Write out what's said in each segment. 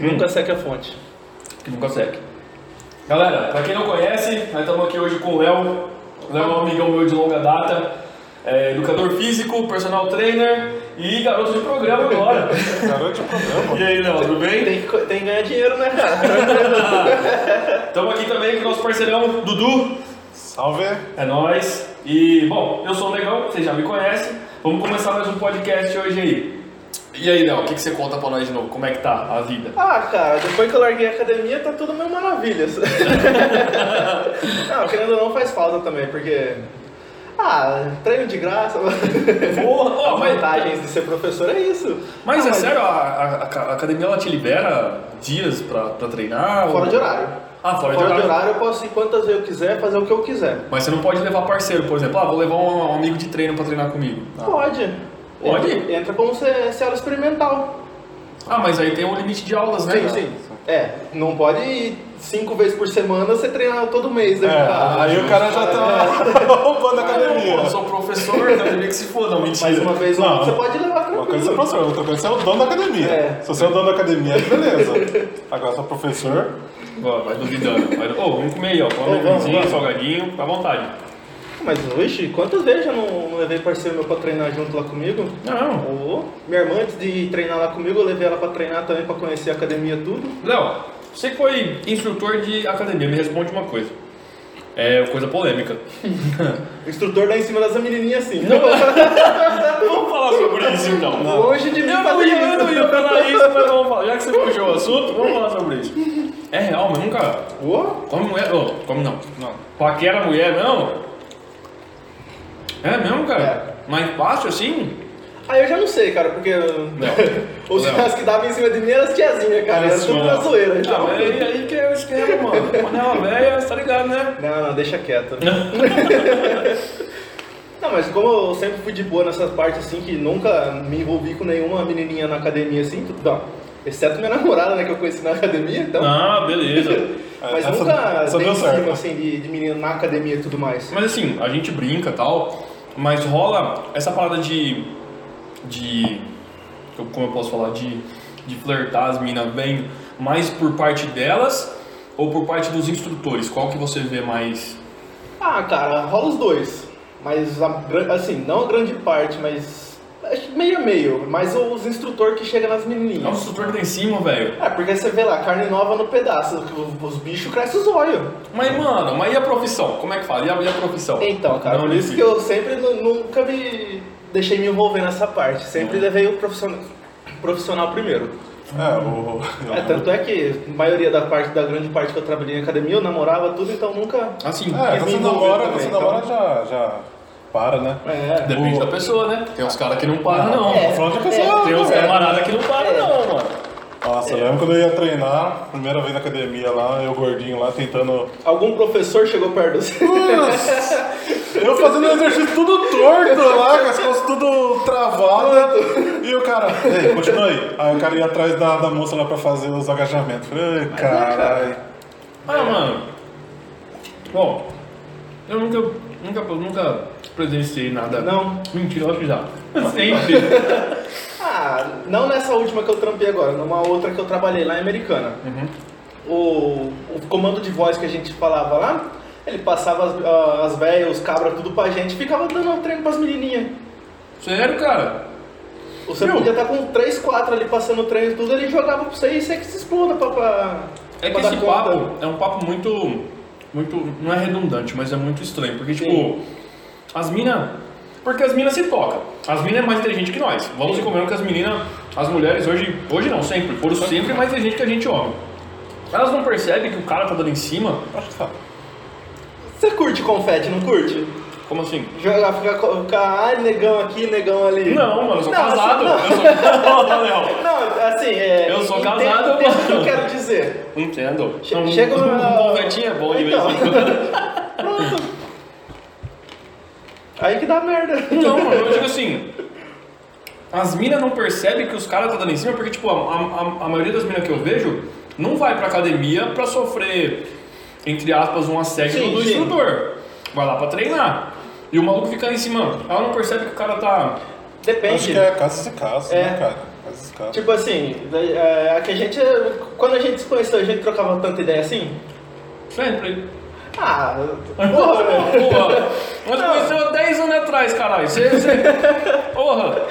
Que nunca seca a fonte. que nunca segue. Galera, pra quem não conhece, nós estamos aqui hoje com o Léo. O Léo é um amigão meu de longa data, é educador físico, personal trainer e garoto de programa agora. Garoto de programa. e aí, Léo, tudo bem? Tem que, tem que ganhar dinheiro, né, cara? Estamos aqui também com o nosso parceirão, Dudu. Salve. É nóis. E, bom, eu sou o Negão, vocês já me conhecem. Vamos começar mais um podcast hoje aí. E aí, Léo, o que, que você conta pra nós de novo? Como é que tá a vida? Ah, cara, depois que eu larguei a academia, tá tudo mil maravilhas. não, querendo ou não, faz falta também, porque. Ah, treino de graça. Porra, mas, vantagens de ser professor é isso. mas Ah, é sério, a, a- a academia ela te libera dias pra, pra treinar? Fora ou- de horário. Ah, fora, Fora de de horário. horário eu posso ir quantas vezes eu quiser, fazer o que eu quiser. Mas você não pode levar parceiro, por exemplo. Ah, vou levar um, um amigo de treino pra treinar comigo. Pode. Pode? Entra, entra como se, se aula experimental. Ah, mas aí tem um limite de aulas, né? Sim, sim. É, não pode ir cinco vezes por semana você treinar todo mês, né? É, Ah, aí o cara já tá roubando a Pô, academia. eu sou professor, academia que se foda, não, mentira. Mais uma vez ou Não. você pode levar Uma coisa é tranquilo. professor, outra coisa é o dono da academia. É. Se você é o dono da academia, beleza. Agora, é professor, Ó, vai duvidando. Vai... Ô, vamos comer aí, ó. Come vamos. salgadinho, fica à vontade. Mas, oxe, quantas vezes eu não, não levei parceiro meu pra treinar junto lá comigo? Não. Ô, minha irmã, antes de treinar lá comigo, eu levei ela pra treinar também, pra conhecer a academia tudo. Léo, você que foi instrutor de academia, me responde uma coisa. É coisa polêmica. Instrutor lá em cima das menininhas assim. Vamos falar sobre isso então. Longe de mim Eu não, ia, eu não isso. ia falar isso, mas vamos falar. Já que você puxou o assunto, vamos falar sobre isso. É real cara? Ô, Come mulher. Ô, come não. não. Paquera mulher, não? É mesmo, cara? É. Mais fácil assim? Aí eu já não sei, cara, porque os caras que davam em cima de mim eram as tiazinhas, cara. Era tudo na zoeira. Ah, Então... mas aí, aí que é o esquema, mano. Panela velha, você tá ligado, né? Não, não, deixa quieto. Não, mas como eu sempre fui de boa nessas partes assim, que nunca me envolvi com nenhuma menininha na academia assim, tudo, não. Exceto minha namorada, né, que eu conheci na academia, então. Ah, beleza. Mas Essa- nunca essa dei deu em certo. cima assim de, de menina na academia e tudo mais. Mas assim, a gente brinca e tal, mas rola essa parada de. de. como eu posso falar? De, de flertar as minas vem mais por parte delas ou por parte dos instrutores? Qual que você vê mais. Ah, cara, rola os dois. Mas, a assim, não a grande parte, mas acho meio a meio. Mas os instrutores que chegam nas É um menininhas. instrutor que tá em cima, velho. É, porque você vê lá, carne nova no pedaço, os, os bichos crescem os olhos. Mas, mano, mas e a profissão? Como é que fala? E a, e a profissão? Então, cara, Não por isso que eu sempre nu- nunca me deixei me envolver nessa parte. Sempre É. levei o profissional, profissional primeiro. É, o. É, tanto é que a maioria da parte, da grande parte que eu trabalhei em academia, eu namorava tudo, então nunca. Assim, É, me você envolver namora, também, você então. namora já, já para, né? É. depende o- da pessoa, né? Tem uns caras que não param, não. É. Falando de pessoa. Tem uns é. camaradas que não param, não, mano. Nossa, eu lembro quando eu ia treinar, primeira vez na academia lá, eu gordinho lá, tentando. Algum professor chegou perto de você. Nossa! Eu fazendo exercício tudo torto lá, com as costas tudo travadas. E o cara, ei, continua aí. Aí o cara ia atrás da, da moça lá pra fazer os agachamentos. Falei, ai, caralho. Ah, mano. Bom, eu nunca, nunca, nunca presenciei nada. Não. Mentira, eu acho que já. Sempre. Ah, não nessa última que eu trampei agora, numa outra que eu trabalhei lá em Americana. O, o comando de voz que a gente falava lá, ele passava as, ah, as velhas, os cabras, tudo pra gente e ficava dando treino pras menininhas. Sério, cara? Você Meu. podia estar com 3, 4 ali passando treino e tudo, ele jogava pra você e você que se exploda pra, pra, É pra que esse conta. papo é um papo muito. muito. não é redundante, mas é muito estranho. Porque, tipo, Sim. As minas. Porque as minas se tocam. As minas é mais inteligente que nós. Vamos e comendo que as meninas, as mulheres hoje, hoje não, sempre, foram sempre mais inteligentes que a gente homem. Elas não percebem que o cara tá dando em cima. Acho que tá. Você curte confete, não curte? Como assim? Jogar, ficar, ai, negão aqui, negão ali. Não, mano, eu sou Não, casado. assim, Eu sou. Não, não. Não, assim, é. Eu sou entenda- casado, entenda o que eu mano. quero dizer. Entendo. Che- um, chega um, um convertinho é bom de vez Então. em quando. Pronto. Aí que dá merda. Não, mano, eu digo assim. As minas não percebem que os caras tá dando em cima, porque, tipo, a, a, a maioria das minas que eu vejo não vai pra academia pra sofrer, entre aspas, um assédio Sim, do sim. instrutor. Vai lá pra treinar. E o maluco fica lá em cima. Ela não percebe que o cara tá. Depende. Acho que é casos e casos, É. né, cara? Tipo assim, é, a que a gente. Quando a gente se conheceu, a gente trocava tanta ideia assim? Sempre. Ah, porra? Porra, nós conhecemos 10 anos atrás, caralho. Você, você... Porra,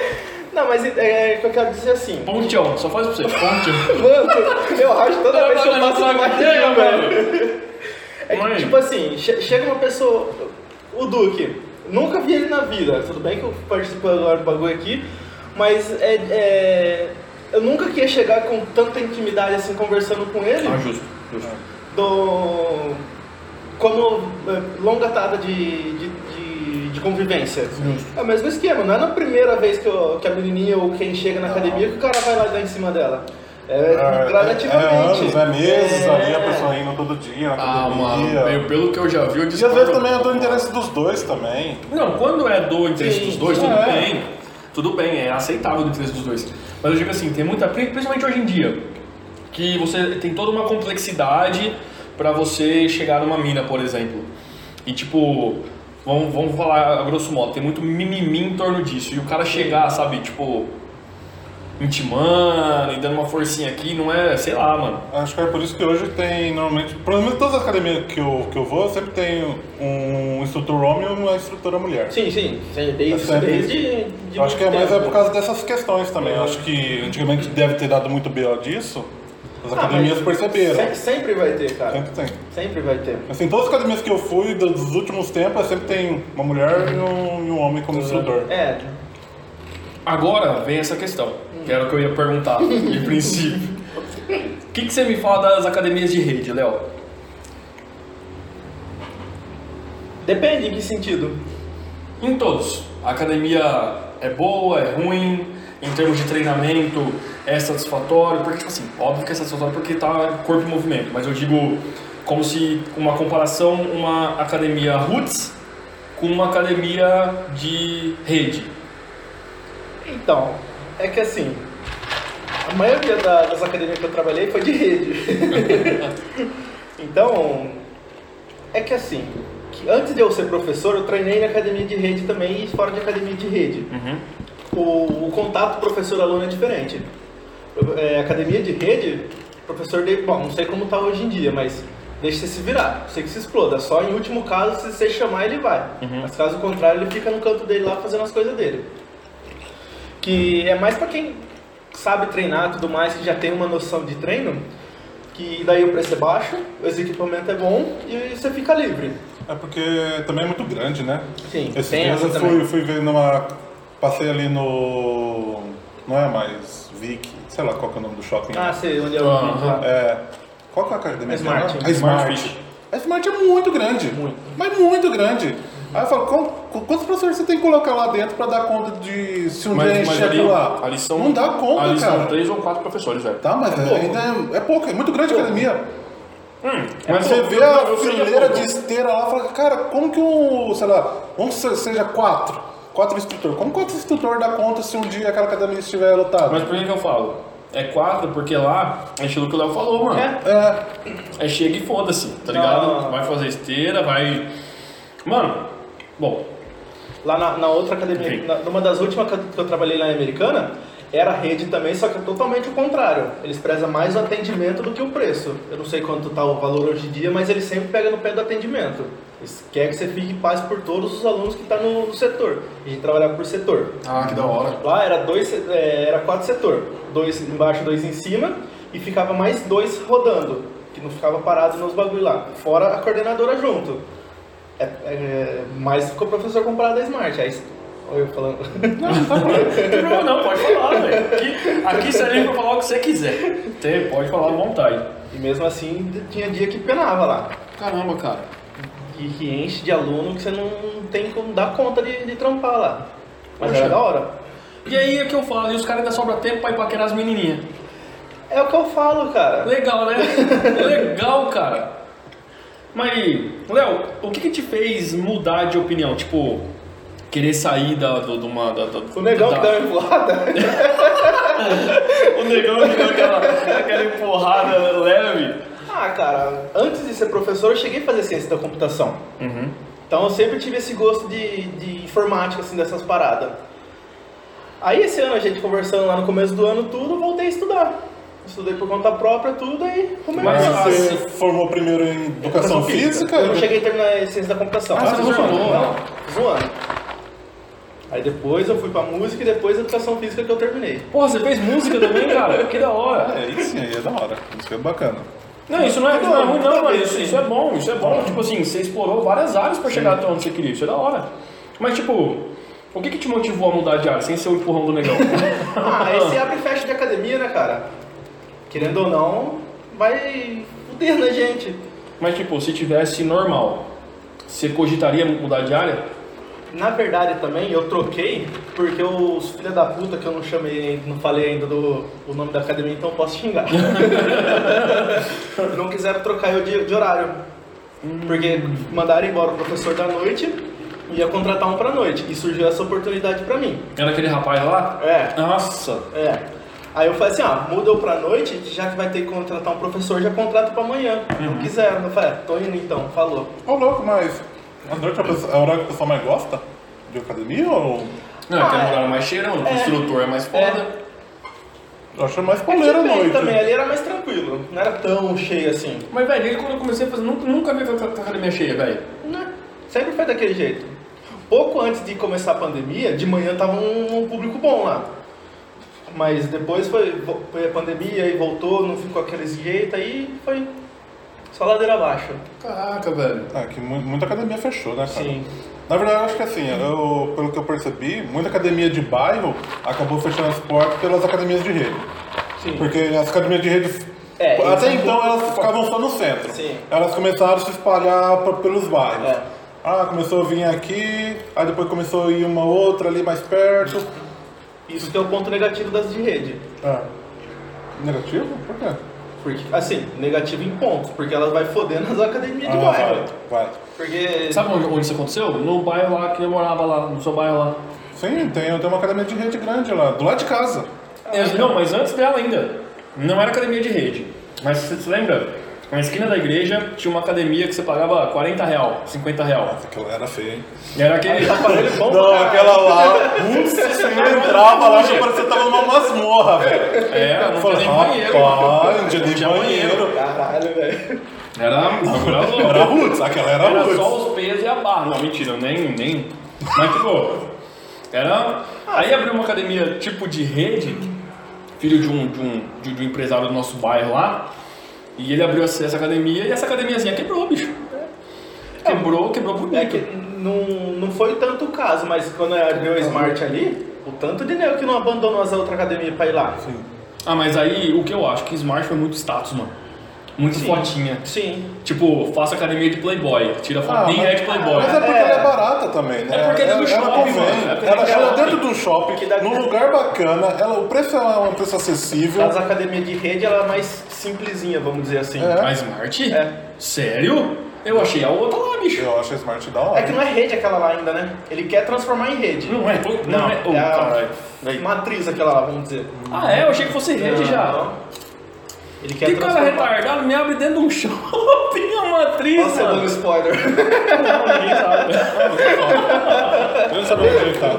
Não, mas é, é que eu quero dizer assim. ponteão, só faz pra você, ponteão. Mano, eu racho toda vez que eu passo no maquininho, velho. É que, tipo assim, che- chega uma pessoa. O Duque, nunca vi ele na vida. Tudo bem que eu participo agora do bagulho aqui, mas é, é, eu nunca queria chegar com tanta intimidade assim, conversando com ele. Ah, justo, justo. do como é, longa data de, de, de, de convivência. É o mesmo esquema, não é na primeira vez que, eu- que a menininha ou quem chega na academia que o cara vai lá dar em cima dela. É, É, gradativamente. É, anos, é meses É. ali, a pessoa indo todo dia na Ah, mano, eu, pelo que eu já vi, eu E disse. às vezes também é do interesse dos dois também. Não, quando é do interesse Sim, dos dois, tudo é. bem. Tudo bem, é aceitável do interesse dos dois. Mas eu digo assim, tem muita. Principalmente hoje em dia, que você tem toda uma complexidade pra você chegar numa mina, por exemplo. E tipo, vamos, vamos falar a grosso modo, tem muito mimimi em torno disso. E o cara chegar, sabe, tipo. Intimando e dando uma forcinha aqui, não é, sei lá, mano. Acho que é por isso que hoje tem, normalmente, pelo menos todas as academias que eu, que eu vou, sempre tem um instrutor homem e uma instrutora mulher. Sim, sim, sim, desde, É sempre- desde de acho que é mais é por causa dessas questões também. Eu acho que antigamente deve ter dado muito B.O. disso. As Ah, academias mas perceberam. se- Sempre vai ter, cara. Sempre tem. Sempre vai ter. Assim, todas as academias que eu fui dos últimos tempos, sempre tem uma mulher e um, e um homem como instrutor. É, Agora vem essa questão, que era o que eu ia perguntar, de princípio. O que, que você me fala das academias de rede, Léo? depende em que sentido. Em todos. A academia é boa, é ruim, em termos de treinamento é satisfatório, porque, tipo assim, óbvio que é satisfatório porque tá corpo em movimento, mas eu digo como se uma comparação, uma academia roots com uma academia de rede. Então, é que assim, a maioria da- das academias que eu trabalhei foi de rede. então, é que assim, que antes de eu ser professor, eu treinei na academia de rede também e fora de academia de rede. O, o contato professor-aluno é diferente. É, academia de rede, o professor, de, bom, não sei como está hoje em dia, mas deixa você se virar, você que se exploda. Só em último caso, se você chamar, ele vai. Mas caso contrário, ele fica no canto dele lá fazendo as coisas dele. Que é mais para quem sabe treinar e tudo mais, que já tem uma noção de treino, que daí o preço é baixo, o equipamento é bom e você fica livre. É porque também é muito grande, né? Sim, Esses tem dias essa eu fui, fui ver numa. Passei ali no. Não é mais Vic, sei lá qual que é o nome do shopping. Ah, sei, onde é o lá. É. Qual que é a academia? Smart. A Smart. Smart. A Smart é muito grande. Muito. Mas muito grande. Aí eu falo, quantos professores você tem que colocar lá dentro pra dar conta de se um dia encher aquilo lá? ali são, Não dá conta, ali cara. são três ou quatro professores, velho. Tá, mas É é- pouco. ainda é, é pouco, é muito grande a academia. Hum, Mas você vê a fileira de esteira lá e fala, cara, como que um, sei lá, vamos que seja quatro, quatro instrutores, como quatro instrutores dá conta se um dia aquela academia estiver lotada? Mas por que que eu falo? É quatro, porque lá é estilo que o Léo falou, mano. É. É, É chega e foda-se, tá ligado? Não. Vai fazer esteira, vai. Mano, bom, Lá na, na outra academia, na, numa das últimas que eu- que eu trabalhei lá em Americana, era rede também, só que é totalmente o contrário. Eles prezam mais o atendimento do que o preço. Eu não sei quanto está o valor hoje em dia, mas ele sempre pega no pé do atendimento. Eles querem que você fique em paz por todos os alunos que estão no, no setor. A gente trabalhava por setor. ah, que da hora. Lá era dois, é, era quatro setor, dois embaixo, dois em cima, e ficava mais dois rodando, que não ficava parado nos bagulho lá. Fora a coordenadora junto. É, é, mas ficou o professor comprado da Smart. Aí, olha eu falando. Não, não tem problema não, pode falar, velho. Aqui, aqui você é livre pra falar o que você quiser. Tem, pode falar à vontade. E mesmo assim tinha dia que penava lá. Caramba, cara. E que enche de aluno que você não tem como dar conta de, de trampar lá. Mas Poxa. era da hora. E aí é que eu falo, e os caras ainda sobra tempo pra ir paquerar as menininhas. É o que eu falo, cara. Legal, né? Legal, cara. Mas, Léo, o que que te fez mudar de opinião? Tipo, querer sair da, do, de uma... Da, da- O negão da- que deu uma empurrada. O negão que deu aquela, aquela empurrada leve. Ah, cara, antes de ser professor, eu cheguei a fazer ciência da computação. Uhum. Então eu sempre tive esse gosto de, de informática, assim, dessas paradas. Aí esse ano a gente conversando lá no começo do ano tudo, eu voltei a estudar. Estudei por conta própria tudo aí comecei. Mas a- Você formou primeiro em educação física? Eu não cheguei a terminar a ciência da computação. Ah, você formou? Não, ano. Aí depois eu fui pra música e depois educação física que eu terminei. Porra, você fez música também, cara? Que da hora. É, sim, aí é da hora. Isso é bacana. Não, isso não é, não é ruim não, mano. Isso, isso é bom, isso é bom. Tipo assim, você explorou várias áreas pra chegar até onde você queria. Isso é da hora. Mas tipo, o que que te motivou a mudar de área sem ser o empurrão do negão? Ah, esse abre e fecha de academia, né, cara? Querendo ou não, vai fuder na gente. Mas tipo, se tivesse normal, você cogitaria mudar de área? Na verdade também eu troquei porque os filha da puta que eu não chamei, não falei ainda do o nome da academia, então eu posso xingar. não quiseram trocar eu de, de horário. Porque mandaram embora o professor da noite e ia contratar um pra noite. E surgiu essa oportunidade pra mim. Era aquele rapaz lá? É, Nossa! é. Aí eu falei assim, ah, muda pra noite, já que vai ter que contratar um professor, já contrata pra amanhã. Não quiseram. Eu falei, é, tô indo então, falou. Ô, louco, mas a noite é a pessoa- é o horário que a pessoa mais gosta de academia ou... Não, é que é Ah, um é. horário mais cheirão, o É. instrutor é mais foda. Eu acho mais pauleira à noite. também, ali era mais tranquilo, não era tão cheio assim. Mas, velho, desde quando eu comecei a fazer, nunca, nunca vi a academia cheia, velho. Né? Sempre foi daquele jeito. Pouco antes de começar a pandemia, de manhã tava um, um público bom lá. Mas depois foi, foi a pandemia e voltou, não ficou aquele jeito, aí foi só ladeira abaixo. Caraca, velho. É, que mu- muita academia fechou, né, cara? Sim. Na verdade, eu acho que assim, eu, pelo que eu percebi, muita academia de bairro acabou fechando as portas pelas academias de rede. Sim. Porque as academias de rede, É, até são então, um elas ficavam só no centro. Sim. Elas começaram a se espalhar pra- pelos bairros. É. Ah, começou a vir aqui, aí depois começou a ir uma outra ali mais perto. Isso que é o ponto negativo das de rede. É. Negativo? Por quê? Porque, assim, negativo em pontos, porque elas vai fodendo as academias de Ah, bairro. vai, vai. Porque. Sabe onde, onde isso aconteceu? No bairro lá que eu morava lá, no seu bairro lá. Sim, tem, tem uma academia de rede grande lá, do lado de casa. É, não, mas antes dela ainda. Não era academia de rede. Mas você se lembra? Na esquina da igreja tinha uma academia que você pagava 40 real, 50 real. Aquela era feia, hein? Era aquele. Aparelho bom Não, aquela lá, putz, você entrava lá, que parecia que tava numa masmorra, velho. Era, não Eu tinha banheiro. rapaz, não tinha nem banheiro. Caralho, velho. Era. Era louco. Era roots, aquela era, Era roots. só os pesos e a barra. Não, mentira, nem. nem... Mas tipo, era. Aí abriu uma academia tipo de rede, filho de um, de um, de um empresário do nosso bairro lá. E ele abriu essa, academia e essa academiazinha quebrou, bicho. Quebrou, quebrou bonito. É que não, não foi tanto o caso, mas quando abriu a Smart ali, o tanto de nego que não abandonou as outras academias pra ir lá. Sim. Ah, mas aí o que eu acho que Smart foi muito status, mano. Muito Sim. fotinha. Sim. Tipo, faça academia de Playboy. Tira foto, Ah, nem mas- é de Playboy. Mas é porque É. ela é barata também, né? É porque é dentro do ela, shopping, mano. É Ela, é dentro do shopping, Que dá- num lugar bacana, ela, o preço é um preço acessível. As academias de rede, ela é mais simplesinha, vamos dizer assim. É. A Smart? É. Sério? Eu achei a outra lá, bicho. Eu acho a Smart da hora. É que não é rede aquela lá ainda, né? Ele quer transformar em rede. Não é? Não, Não, é? Oh, é a matriz aquela lá, vamos dizer. Ah, é? Eu achei que fosse rede já. Não. Ele quer Que cara retardado me abre dentro de um shopping a matriz, Nossa, dando mano. spoiler. Não, ninguém sabe. Eu não sabia onde ele tá.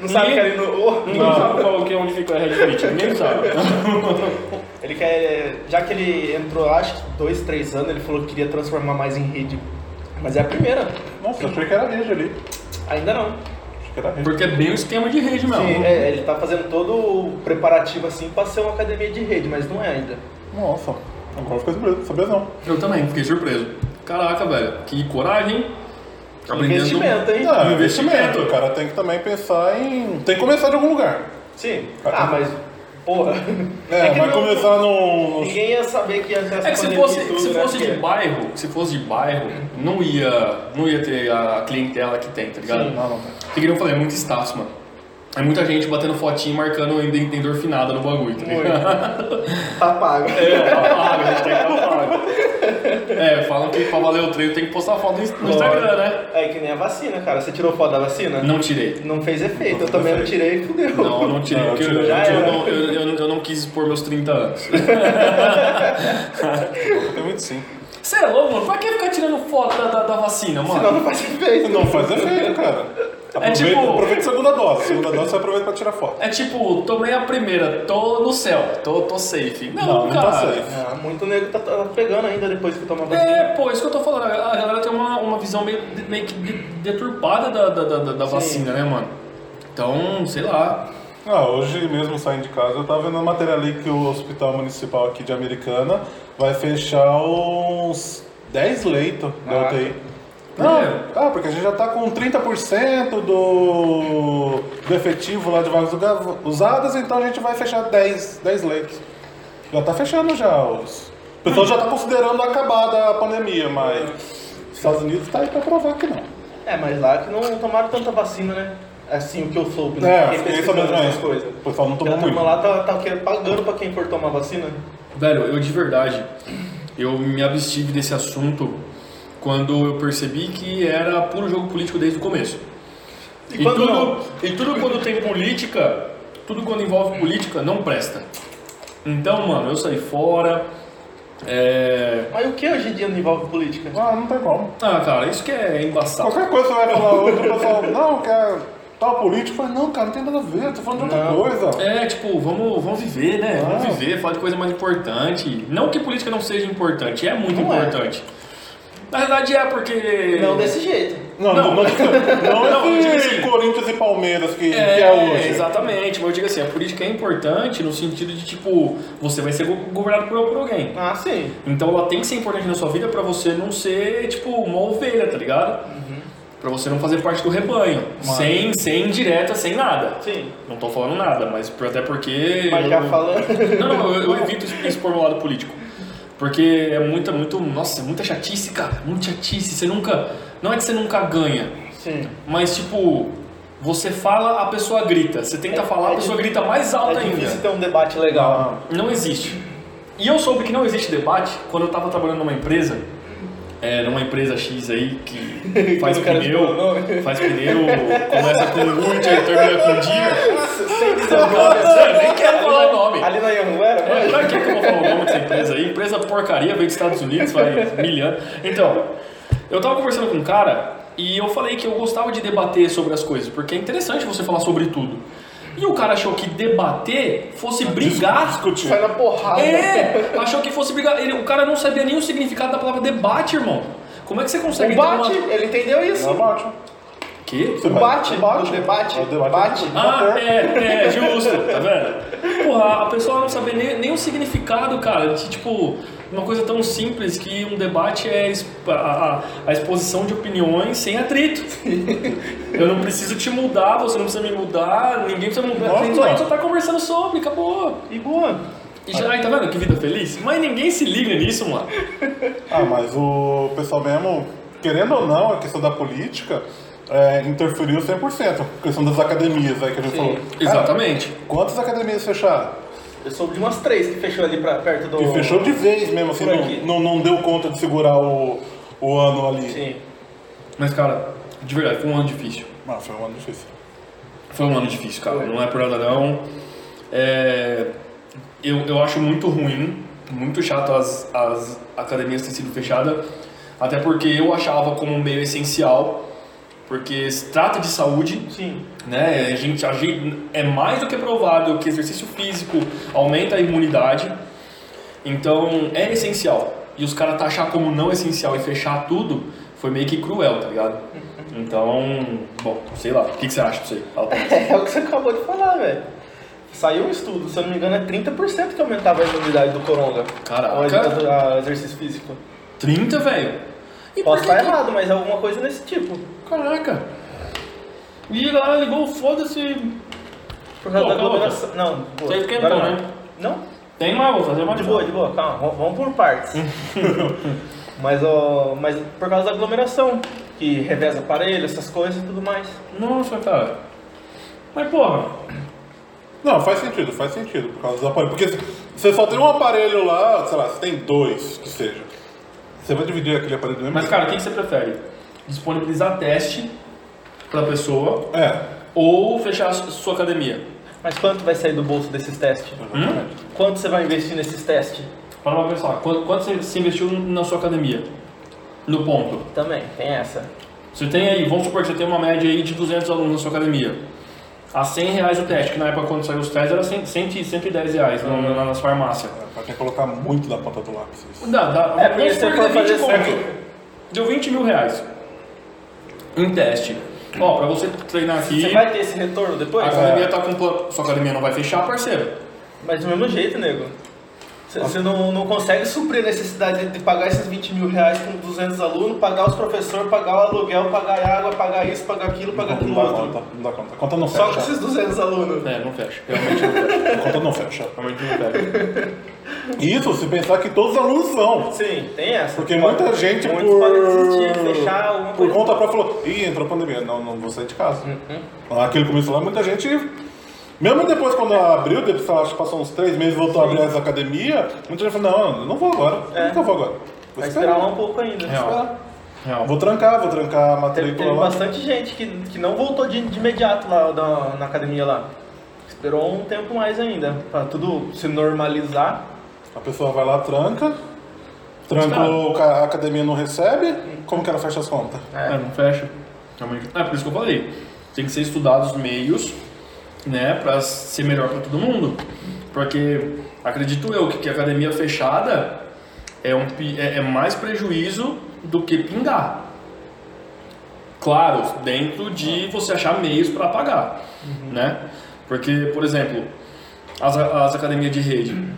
Não sabe que Ninguém- ali no. oh, Ninguém sabe qual que é onde fica a Red Fit. Ninguém sabe. Ele quer. Já que ele entrou, acho que dois, três anos, ele falou que queria transformar mais em rede. Mas é a primeira. Nossa, eu achei que era rede ali. Ainda não. Achei que era rede. Porque é bem o esquema de rede mesmo. Sim, é, ele tá fazendo todo o preparativo assim pra ser uma academia de rede, mas não é ainda. Nossa, agora eu fiquei surpreso, sabia não. Eu também, fiquei surpreso. Caraca, velho. Que coragem. hein? Investimento, hein? Não, é investimento. investimento. O cara tem que também pensar em. Tem que começar de algum lugar. Sim. Ah, mas. Porra. É, que vai não- começar no. no- Ninguém ia saber que ia ter essa É que se pandemia fosse, tudo, se né? fosse de Porque- bairro, se fosse de bairro, não ia, não ia ter a clientela que tem, tá ligado? Sim. Não, não tem. Porque que eu falei, é muito status, mano. É muita gente batendo fotinho e marcando endorfinada no bagulho, tá ligado? Tá pago. É, tá pago, a gente tem que tá pago. É, falam que pra valer o treino tem que postar foto no Instagram, né? É que nem a vacina, cara. Você tirou foto da vacina? Não tirei. Não fez efeito. Eu também não tirei e fudeu. Não, eu não tirei, Não, porque eu, eu não, eu- eu- eu não quis expor meus 30 anos. Tem muito sim. Você é louco, mano? Pra que ficar tirando foto da, da, da vacina, mano? Senão não faz efeito. Não faz efeito, cara. Aproveita, tipo- aproveita a segunda dose. Segunda dose você aproveita pra tirar foto. É tipo, tomei a primeira, tô no céu, tô, tô safe. Não, Não, não tá cara. safe. Ah, muito nego tá, tá pegando ainda depois que toma vacina. É, pô, isso que eu tô falando. A galera tem uma, uma visão meio, meio que de- deturpada da, da, da, da vacina, né, mano? Então, sei lá. Ah, hoje mesmo saindo de casa, eu tava vendo uma matéria ali que o Hospital Municipal aqui de Americana vai fechar uns 10 leitos da Ah. UTI. Não, É. ah, porque a gente já tá com 30% do, do efetivo lá de vagas usadas, então a gente vai fechar 10, 10 leitos. Já tá fechando já os. O pessoal já tá considerando acabada a pandemia, mas os Estados Unidos tá aí pra provar que não. É, mas lá que não tomaram tanta vacina, né? Assim, o que eu soube, É, né? Fiquei fiquei sabendo essas coisas. O pessoal não tomou a turma muito. lá tá, tá querendo- pagando pra quem for tomar vacina. Velho, eu de verdade, eu me abstive desse assunto quando eu percebi que era puro jogo político desde o começo. E E, tudo, não? e tudo quando tem política, tudo quando envolve política, não presta. Então, mano, eu saí fora. É... Mas o que hoje em dia não envolve política? Ah, não tem como. Ah, cara, isso que é embaçado. Qualquer coisa você vai falar hoje, o pessoal, não, que é tal político, mas não, cara, não tem nada a ver, tô falando de outra Não. coisa. É, tipo, vamos, vamos viver, né? Ah. Vamos viver, falar de coisa mais importante. Não que política não seja importante, é muito Não é. Na verdade é porque. Não desse jeito. Não, não, Não. não, não, esse assim. Corinthians e Palmeiras que, que É, é hoje. exatamente, mas eu digo assim, a política é importante no sentido de, tipo, você vai ser go- governado por, por alguém. Ah, sim. Então ela tem que ser importante na sua vida pra você não ser, tipo, uma ovelha, tá ligado? Uhum. Pra você não fazer parte do rebanho. Sem, sem direta, sem nada. Sim. Não tô falando nada, mas por- até porque. Mas já eu- falando. Não, não, eu, eu evito expor meu lado político. Porque é muita, muito. Nossa, é muita chatice, cara. Muita chatice. Você nunca. Não é que você nunca ganha, Sim. mas tipo. Você fala, a pessoa grita. Você tenta É- falar, a é pessoa di- grita mais alta É difícil ainda. ter um debate legal. Não existe. E eu soube que não existe debate quando eu tava trabalhando numa empresa. É, numa empresa X aí que faz pneu, faz pneu, começa com Urt e termina com Dia. Sem dizer o nome. Nem quero falar o nome. Ali na Ianguera, É, mas... pra que eu vou falar o nome dessa empresa aí? Empresa porcaria, veio dos Estados Unidos, faz mil anos. Então, eu tava conversando com um cara e eu falei que eu gostava de debater sobre as coisas, porque é interessante você falar sobre tudo. E o cara achou que debater fosse brigar. Discutir. Sai na porrada. É, achou que fosse brigar. Ele, o cara não sabia nem o significado da palavra debate, irmão. Como é que você consegue O ter bate, uma... ele entendeu isso. Não bate. Que? Você bate, bate. debate, É o debate. bate. Ah, é, é, justo, tá vendo? Porra, a pessoa não sabe nem, nem o significado, cara, de tipo, uma coisa tão simples que um debate é a, a- exposição de opiniões sem atrito. Eu não preciso te mudar, você não precisa me mudar, ninguém precisa mudar. A gente só, a gente só tá conversando sobre, acabou. E boa. E já, aí, tá vendo que vida feliz? Mas ninguém se liga nisso, mano. Ah, mas o pessoal mesmo, querendo ou não, a questão da política é, interferiu 100%. A questão das academias aí que a gente Sim, falou. Cara, Exatamente. quantas academias fecharam? Eu soube de umas três que fechou ali pra, perto do... E fechou de vez mesmo, assim, não, não, não deu conta de segurar o, o ano ali. Sim. Mas, cara, de verdade, foi um ano difícil. Ah, foi um ano difícil. Foi um ano difícil, cara. Foi. Não é por nada não. É, eu, eu acho muito ruim, muito chato as, as academias terem sido fechadas. Até porque eu achava como meio essencial. Porque se trata de saúde, Sim. Né? A gente, a gente é mais do que provado que exercício físico aumenta a imunidade. Então é essencial. E os caras taxar como não essencial e fechar tudo foi meio que cruel, tá ligado? Então, bom, sei lá. O que, que você acha disso aí? É o que você acabou de falar, velho. Saiu um estudo, se eu não me engano, é 30% que aumentava a imunidade do coronga. Caraca. Ao exercício físico. 30, velho? E Posso estar que- errado, mas é alguma coisa nesse tipo. Caraca. E lá ligou, foda-se. Por causa Pô, da calma, aglomeração. Não, boa. Você esquentou, Agora né? Não? Tem mais, vou fazer mais De boa, de boa, calma, vamos- por partes. mas, ó, mas por causa da aglomeração, que reveza aparelho, essas coisas e tudo mais. Nossa, cara. Mas porra, Não, faz sentido, faz sentido por causa dos aparelhos. Porque se- você só tem um aparelho lá, sei lá, você tem dois, que seja. Você vai dividir aquele aparelho do mesmo mas cara, o que que você prefere? Disponibilizar teste pra pessoa É. ou fechar a su- sua academia? Mas quanto vai sair do bolso desses testes? Hum? Quanto você vai investir nesses testes? Para pra pensar, quanto, quanto você, investiu na sua academia? No ponto. Também, tem essa. Você tem aí, vamos supor que você tem uma média aí de 200 alunos na sua academia. A 100 reais o teste, que na época quando saiu os testes era 100, 100, 110 reais no- na- nas farmácias. Vai ter que colocar muito da ponta do lápis. isso. Dá, dá. É, porque você 20 fazer conto. certo- Deu 20 mil reais. Em teste. Ó, pra você treinar aqui, Você vai ter esse retorno depois? a academia tá com plano. Sua academia não vai fechar, parceiro. Mas do mesmo jeito, nego. Você- Você não, não consegue suprir a necessidade de pagar esses 20 mil reais com 200 alunos, pagar os professores, pagar o aluguel, pagar a água, pagar isso, pagar aquilo, pagar Não aquilo dá outro. conta, não dá conta. A conta não Só com fecha. esses 200 alunos. É, não fecha. Realmente não fecha. A conta não fecha. Realmente não fecha. Isso se pensar que todos os alunos são. Sim, tem essa. Porque muita gente Muitos por, podem desistir, fechar alguma por coisa. conta própria falou, ih, entrou a pandemia. Não, não vou sair de casa. Uhum. Aquele começo lá, muita gente, mesmo depois quando abriu, depois, acho que passou uns três meses voltou a abrir as academias, muita gente falou, não, eu não vou agora. É. Nunca vou agora. Vou Vai esperar. um pouco ainda. Real. Esperar. Real. Vou trancar, vou trancar a Teve, matrícula teve lá. bastante gente que, que não voltou de, de imediato lá na, na academia lá. Esperou um tempo mais ainda, pra tudo se normalizar. A pessoa vai lá, tranca, trancou, a academia não recebe, como que ela fecha as contas? É, não fecha. Realmente. É por isso que eu falei. Tem que ser estudados os meios, né, pra ser melhor pra todo mundo. Porque acredito eu que, que a academia fechada é, um, é, é mais prejuízo do que pingar. Claro, dentro de você achar meios para pagar, né? Porque, por exemplo, as, as academias de rede,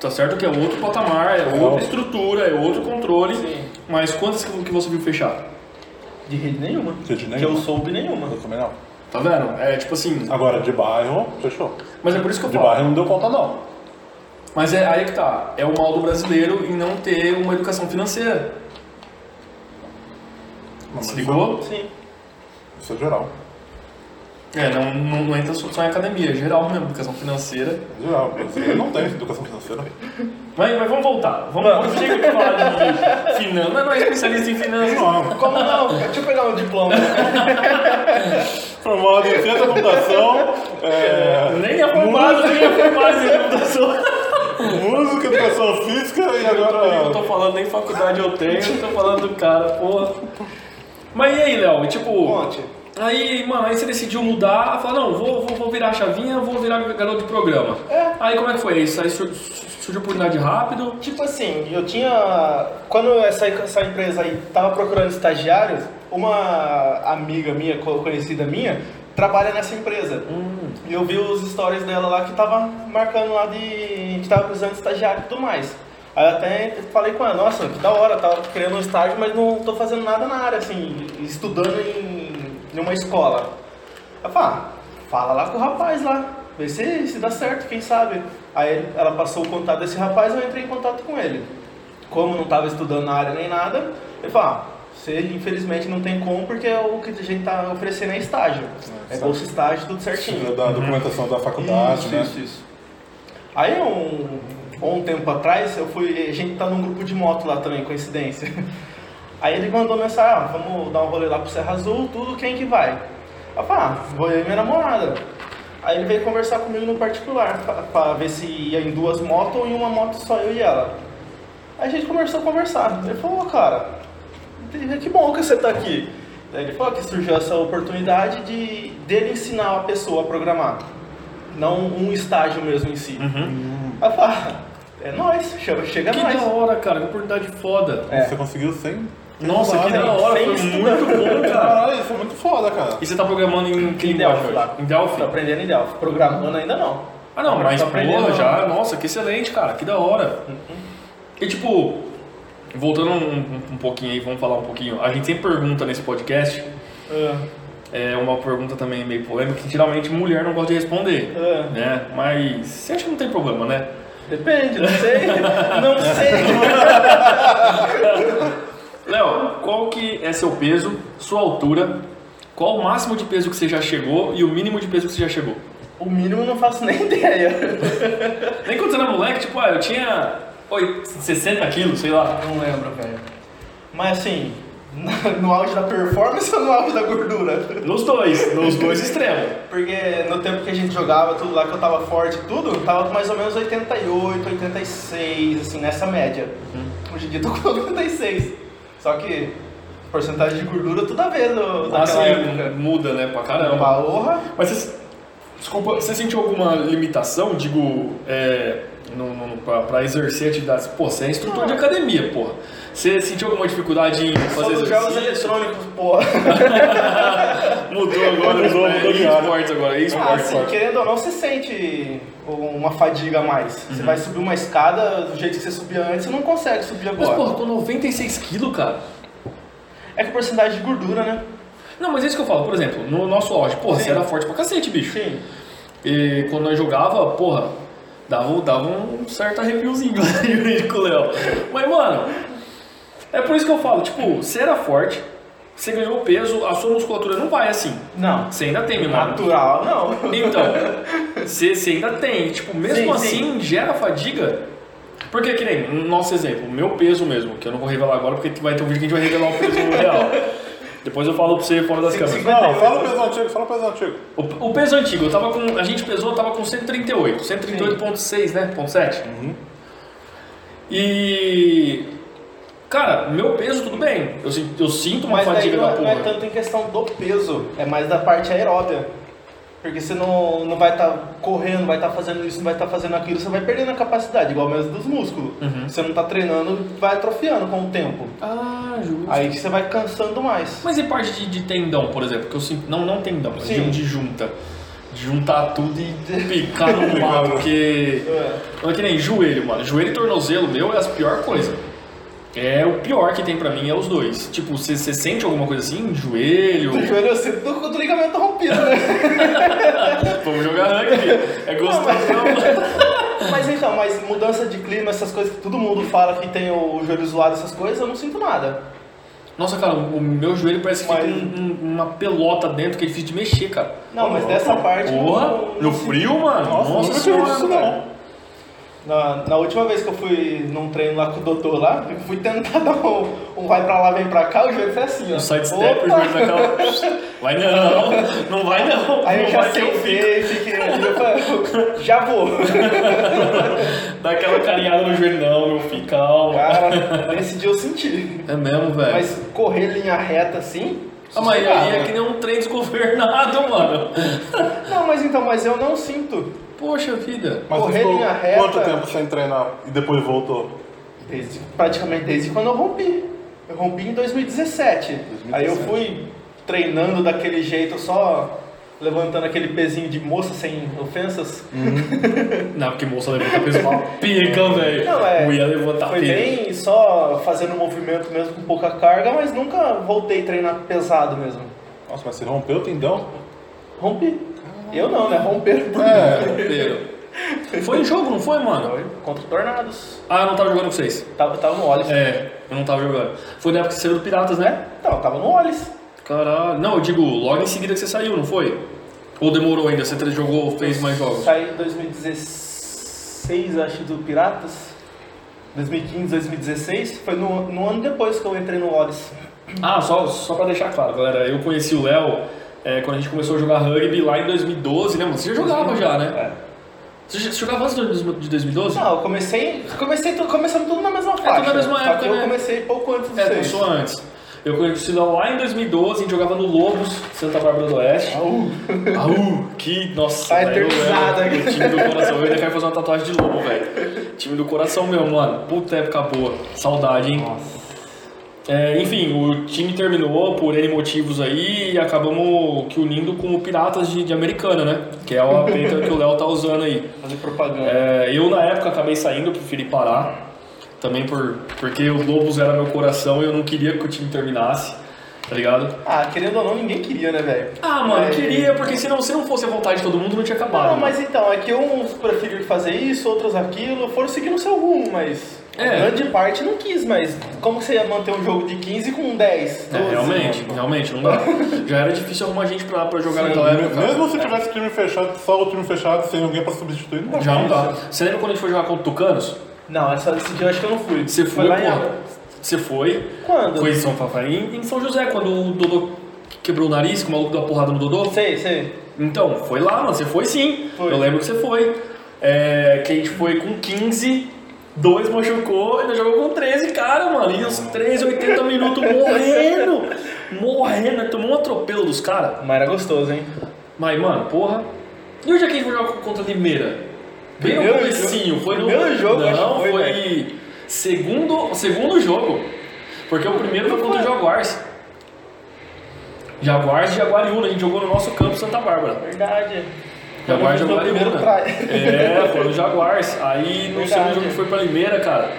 tá certo que é outro patamar, é outra estrutura, é outro controle, Sim. mas quantas que que você viu fechar? De rede nenhuma. Rede Que nenhuma. eu soube nenhuma. Eu também não. Tá vendo? É tipo assim. Agora, de bairro, fechou. Mas é por isso que eu De falo. bairro não deu conta, não. Mas é aí que tá. É o mal do brasileiro em não ter uma educação financeira. Não, Se ligou? Sim. Isso é geral. É, não, não, não entra só em academia, é geral mesmo, educação financeira. Geral. Brasileiro não tem educação financeira. Mas, mas vamos voltar. Vamos, vamos chega de falar de finanças. Mas não é especialista em finanças. Não, Como não? Deixa eu pegar um diploma. formado em ciência da computação, é, Nem é formado, nem é formado em computação. música, educação física e Eu agora... tô falando nem faculdade eu tenho, eu tô falando do cara, porra. Mas e aí, Léo? Tipo. Ponte. Aí, mano, aí você decidiu mudar, falar, não, vou, vou, vou virar a chavinha, vou virar garoto de programa. É. Aí como é que foi isso? Aí sur- surgiu oportunidade rápido. Tipo assim, eu tinha. Quando essa, essa empresa aí tava procurando estagiários, uma amiga minha, co- conhecida minha, trabalha nessa empresa. E eu vi os stories dela lá que tava marcando lá de. que tava precisando de estagiário e tudo mais. Aí até falei com ela, nossa, que da hora, tava querendo um estágio, mas não tô fazendo nada na área, assim, estudando em, em uma escola. Ela falou, ah, fala lá com o rapaz lá, vê se, se dá certo, quem sabe. Aí ela passou o contato desse rapaz, eu entrei em contato com ele. Como não estava estudando na área nem nada, ele falou, ah, você infelizmente não tem como porque é o que a gente tá oferecendo é estágio. É bolsa estágio, tudo certinho. Da documentação da faculdade, Isso, né? isso, isso. Aí um, um tempo atrás, eu fui. A gente tá num grupo de moto lá também, coincidência. Aí ele mandou mensagem, ah, vamos dar um rolê lá pro Serra Azul, tudo, quem que vai? Eu falei, ah, vou eu e minha namorada. Aí ele veio conversar comigo no particular, pra, pra ver se ia em duas motos ou em uma moto só eu e ela. Aí a gente começou a conversar. Ele falou, "Ô, cara, que bom que você tá aqui. Ele falou que surgiu essa oportunidade de dele ensinar a pessoa a programar. Não um estágio mesmo em si. Aí eu falei, ah, é nóis, chega, chega Que nós. da hora, cara, que oportunidade foda. É. Você conseguiu sem... Nossa, que da hora, foi muito bom, cara. Caralho, é muito foda, cara. E você tá programando em que Em Delphi lá. Em Delphi? Tô aprendendo em Delphi. Programando ainda não. Ah não, mas Tô aprendendo. porra, já, nossa, que excelente, cara, que da hora. E tipo, voltando um, um- um pouquinho aí, vamos falar um pouquinho. A gente sempre pergunta nesse podcast, Ah, é uma pergunta também meio polêmica, que geralmente mulher não gosta de responder, Ah. né? Mas você acha que não tem problema, né? depende, não sei. não sei. Léo, qual que é seu peso, sua altura, qual o máximo de peso que você já chegou e o mínimo de peso que você já chegou? O mínimo eu não faço nem ideia. Nem quando você era moleque, tipo, ah, eu tinha oi, 60 quilos, sei lá. Não lembro, velho. Mas assim, no auge da performance ou no auge da gordura? Nos dois, nos dois extremos. Porque no tempo que a gente jogava, tudo lá que eu tava forte e tudo, tava com mais ou menos 88, 86, assim, nessa média. Hoje em dia eu tô com 86. Só que Porcentagem de gordura tudo a ver no, Ah, naquela sim, época. muda, né, pra caramba. Porra. Mas você, desculpa, você sentiu alguma limitação, digo, é, no, no, pra, pra exercer atividades? Pô, você é instrutor de academia, porra. Você sentiu alguma dificuldade em fazer Só jogos eletrônicos, porra. Mudou agora, Mudou, né? mudou de esportes agora, Ah, esportes. assim, querendo ou não, você sente uma fadiga a mais. Você vai subir uma escada do jeito que você subia antes, você não consegue subir Mas, agora. porra, com 96 quilos, cara. É que porcentagem de gordura, né? Não, mas é isso que eu falo, por exemplo, no nosso auge, porra, Sim. você era forte pra cacete, bicho. Sim. E quando nós jogava, porra, dava, dava um certo arrepiozinho lá com o Léo. Mas, mano, é por isso que eu falo, tipo, você era forte, você ganhou peso, a sua musculatura não vai assim. Não. Você ainda tem, meu mano. Natural, não. Então, você, você ainda tem. Tipo, mesmo Sim, assim, gera fadiga. Porque, que nem, no nosso exemplo, meu peso mesmo, que eu não vou revelar agora porque vai ter um vídeo que a gente vai revelar o peso real. Depois eu falo pra você fora das Sim, câmeras. sim. Não, fala o peso antigo, fala o peso antigo. O, o peso antigo, eu tava com. A gente pesou, eu tava com 138. 138,6, né? Ponto 7. E. Cara, meu peso tudo bem. Eu, eu sinto uma Mas fadiga não, da é- não porra. é tanto em questão do peso, é mais da parte aeróbia. Porque você não, não vai estar correndo, vai estar fazendo isso, não vai estar fazendo aquilo, você vai perdendo a capacidade, igual mesmo dos músculos. Uhum. Você não está treinando, vai atrofiando com o tempo. Ah, justo. Aí você vai cansando mais. Mas e parte de, de tendão, por exemplo? Que eu sinto. Não, não tendão, mas Sim. de, de junta. De juntar tudo e picar no mato, porque. É. Não é que nem joelho, mano. Joelho e tornozelo meu é as pior coisa. É o pior que tem pra mim é os dois. Tipo, você sente alguma coisa assim? Joelho? O joelho eu sinto do, do ligamento rompido, né? Vamos jogar rugby. É gostoso. mas então, mas mudança de clima, essas coisas que todo mundo fala que tem o joelho zoado, essas coisas, eu não sinto nada. Nossa, cara, o meu joelho parece que Mas- tem um- um- uma pelota dentro que é difícil de mexer, cara. Não, mas dessa parte. Porra, não- não no frio, mano. Nossa, Nossa, tinha senhora. isso não. Na, na última vez que eu fui num treino lá com o doutor lá, eu fui tentar dar um, um vai pra lá, vem pra cá, o joelho foi assim, ó. Um sidestep, o joelho daquela. Vai não, não vai não. Aí eu não já vai que eu fico. sentei, fiquei eu falei, já vou. Dá aquela carinhada no joelho, não, meu filho, calma. Cara, nesse dia eu senti. É mesmo, velho. Mas correr linha reta assim. Ah, mas aí é que nem um trem desgovernado, mano. Não, mas então, mas eu não sinto. Poxa vida. Mas Correr ficou linha reta. quanto tempo sem treinar e depois voltou? Desde, praticamente desde quando eu rompi. Eu rompi em 2017. Aí eu fui treinando daquele jeito, só levantando aquele pezinho de moça sem ofensas. Não, porque moça levanta peso pra pica, velho. Não, é. Mulher levanta Foi peso. bem só fazendo movimento mesmo com pouca carga, mas nunca voltei a treinar pesado mesmo. Nossa, mas você rompeu o tendão? Rompi. Eu não, né? Romper É. Inteiro. Foi em jogo, não foi, mano? Foi contra o Tornados. Ah, eu não tava jogando com vocês. Tava, tava no Ollis. É, eu não tava jogando. Foi na época que você saiu do Piratas, né? Não, tava no Ollis. Caralho. Não, eu digo, logo em seguida que você saiu, não foi? Ou demorou ainda? Você jogou, fez mais jogos? Saí em 2016, acho, do Piratas. 2015, 2016. Foi no, no ano depois que eu entrei no Ollis. Ah, só, só pra deixar claro, galera, eu conheci o Léo é, quando a gente começou a jogar rugby lá em 2012, né, mano? Você já jogava já, né? É. Você, jogava antes de 2012? Não, eu comecei. Comecei tudo, começando tudo na mesma faixa. tudo na mesma Só época, que eu né? comecei pouco antes de É, começou antes. Eu conheci o Léo lá em 2012, a gente jogava no Lobos, Santa Bárbara do Oeste. Au. Aú, que. Nossa, Tá velho, aqui. O time do coração. Eu ainda quero fazer uma tatuagem de lobo, velho. Time do coração meu, mano. Puta época boa. Saudade, hein? É, enfim, o time terminou por N motivos aí e acabamos que unindo com o Piratas de, de Americana, né? Que é o peita que o Léo tá usando aí. Fazer propaganda. É, eu na época acabei saindo, preferi parar. Também por, porque o Lobos era meu coração e eu não queria que o time terminasse, tá ligado? Ah, querendo ou não, ninguém queria, né, velho? Ah, mano, É. queria, porque se não, se não fosse a vontade de todo mundo, não tinha acabado. Não, mano. mas então, é que uns preferiram fazer isso, outros aquilo, foram seguindo o seu rumo, mas É. a grande parte não quis, mas como que você ia manter um jogo de 15 com 10? É, 12? realmente, realmente, não dá. Já era difícil arrumar gente pra, pra jogar naquela época. Mesmo se tivesse time fechado, só o time fechado, sem alguém pra substituir, não dá. Já não dá. Você lembra quando a gente foi jogar contra o Tucanos? Não, essa, esse dia eu acho que eu não fui. Você foi, porra. Você foi. Quando? Foi em São Rafael, em, em São José, quando o Dodô quebrou o nariz, que o maluco deu uma porrada no Dodô. Sei, sei. Então, foi lá, mano. Você foi sim. Foi. Eu lembro que você foi. É, que a gente foi com 15 Dois machucou, ainda jogou com 13 cara, mano. E os 13, 80 minutos morrendo. Morrendo. Tomou um atropelo dos caras. Mas era gostoso, hein? Mas, mano, porra. E hoje aqui a gente vai jogar contra a Limeira? Bem no Primeiro comecinho. jogo- Foi no... primeiro jogo, Não, foi, foi segundo, segundo jogo. Porque o primeiro foi contra o Jaguars. Jaguars e Jaguariúna. A gente jogou no nosso campo Santa Bárbara. Verdade. Jaguars e Jaguariúna. É, foi no Jaguars. Aí no Verdade. segundo jogo que foi pra Limeira, cara,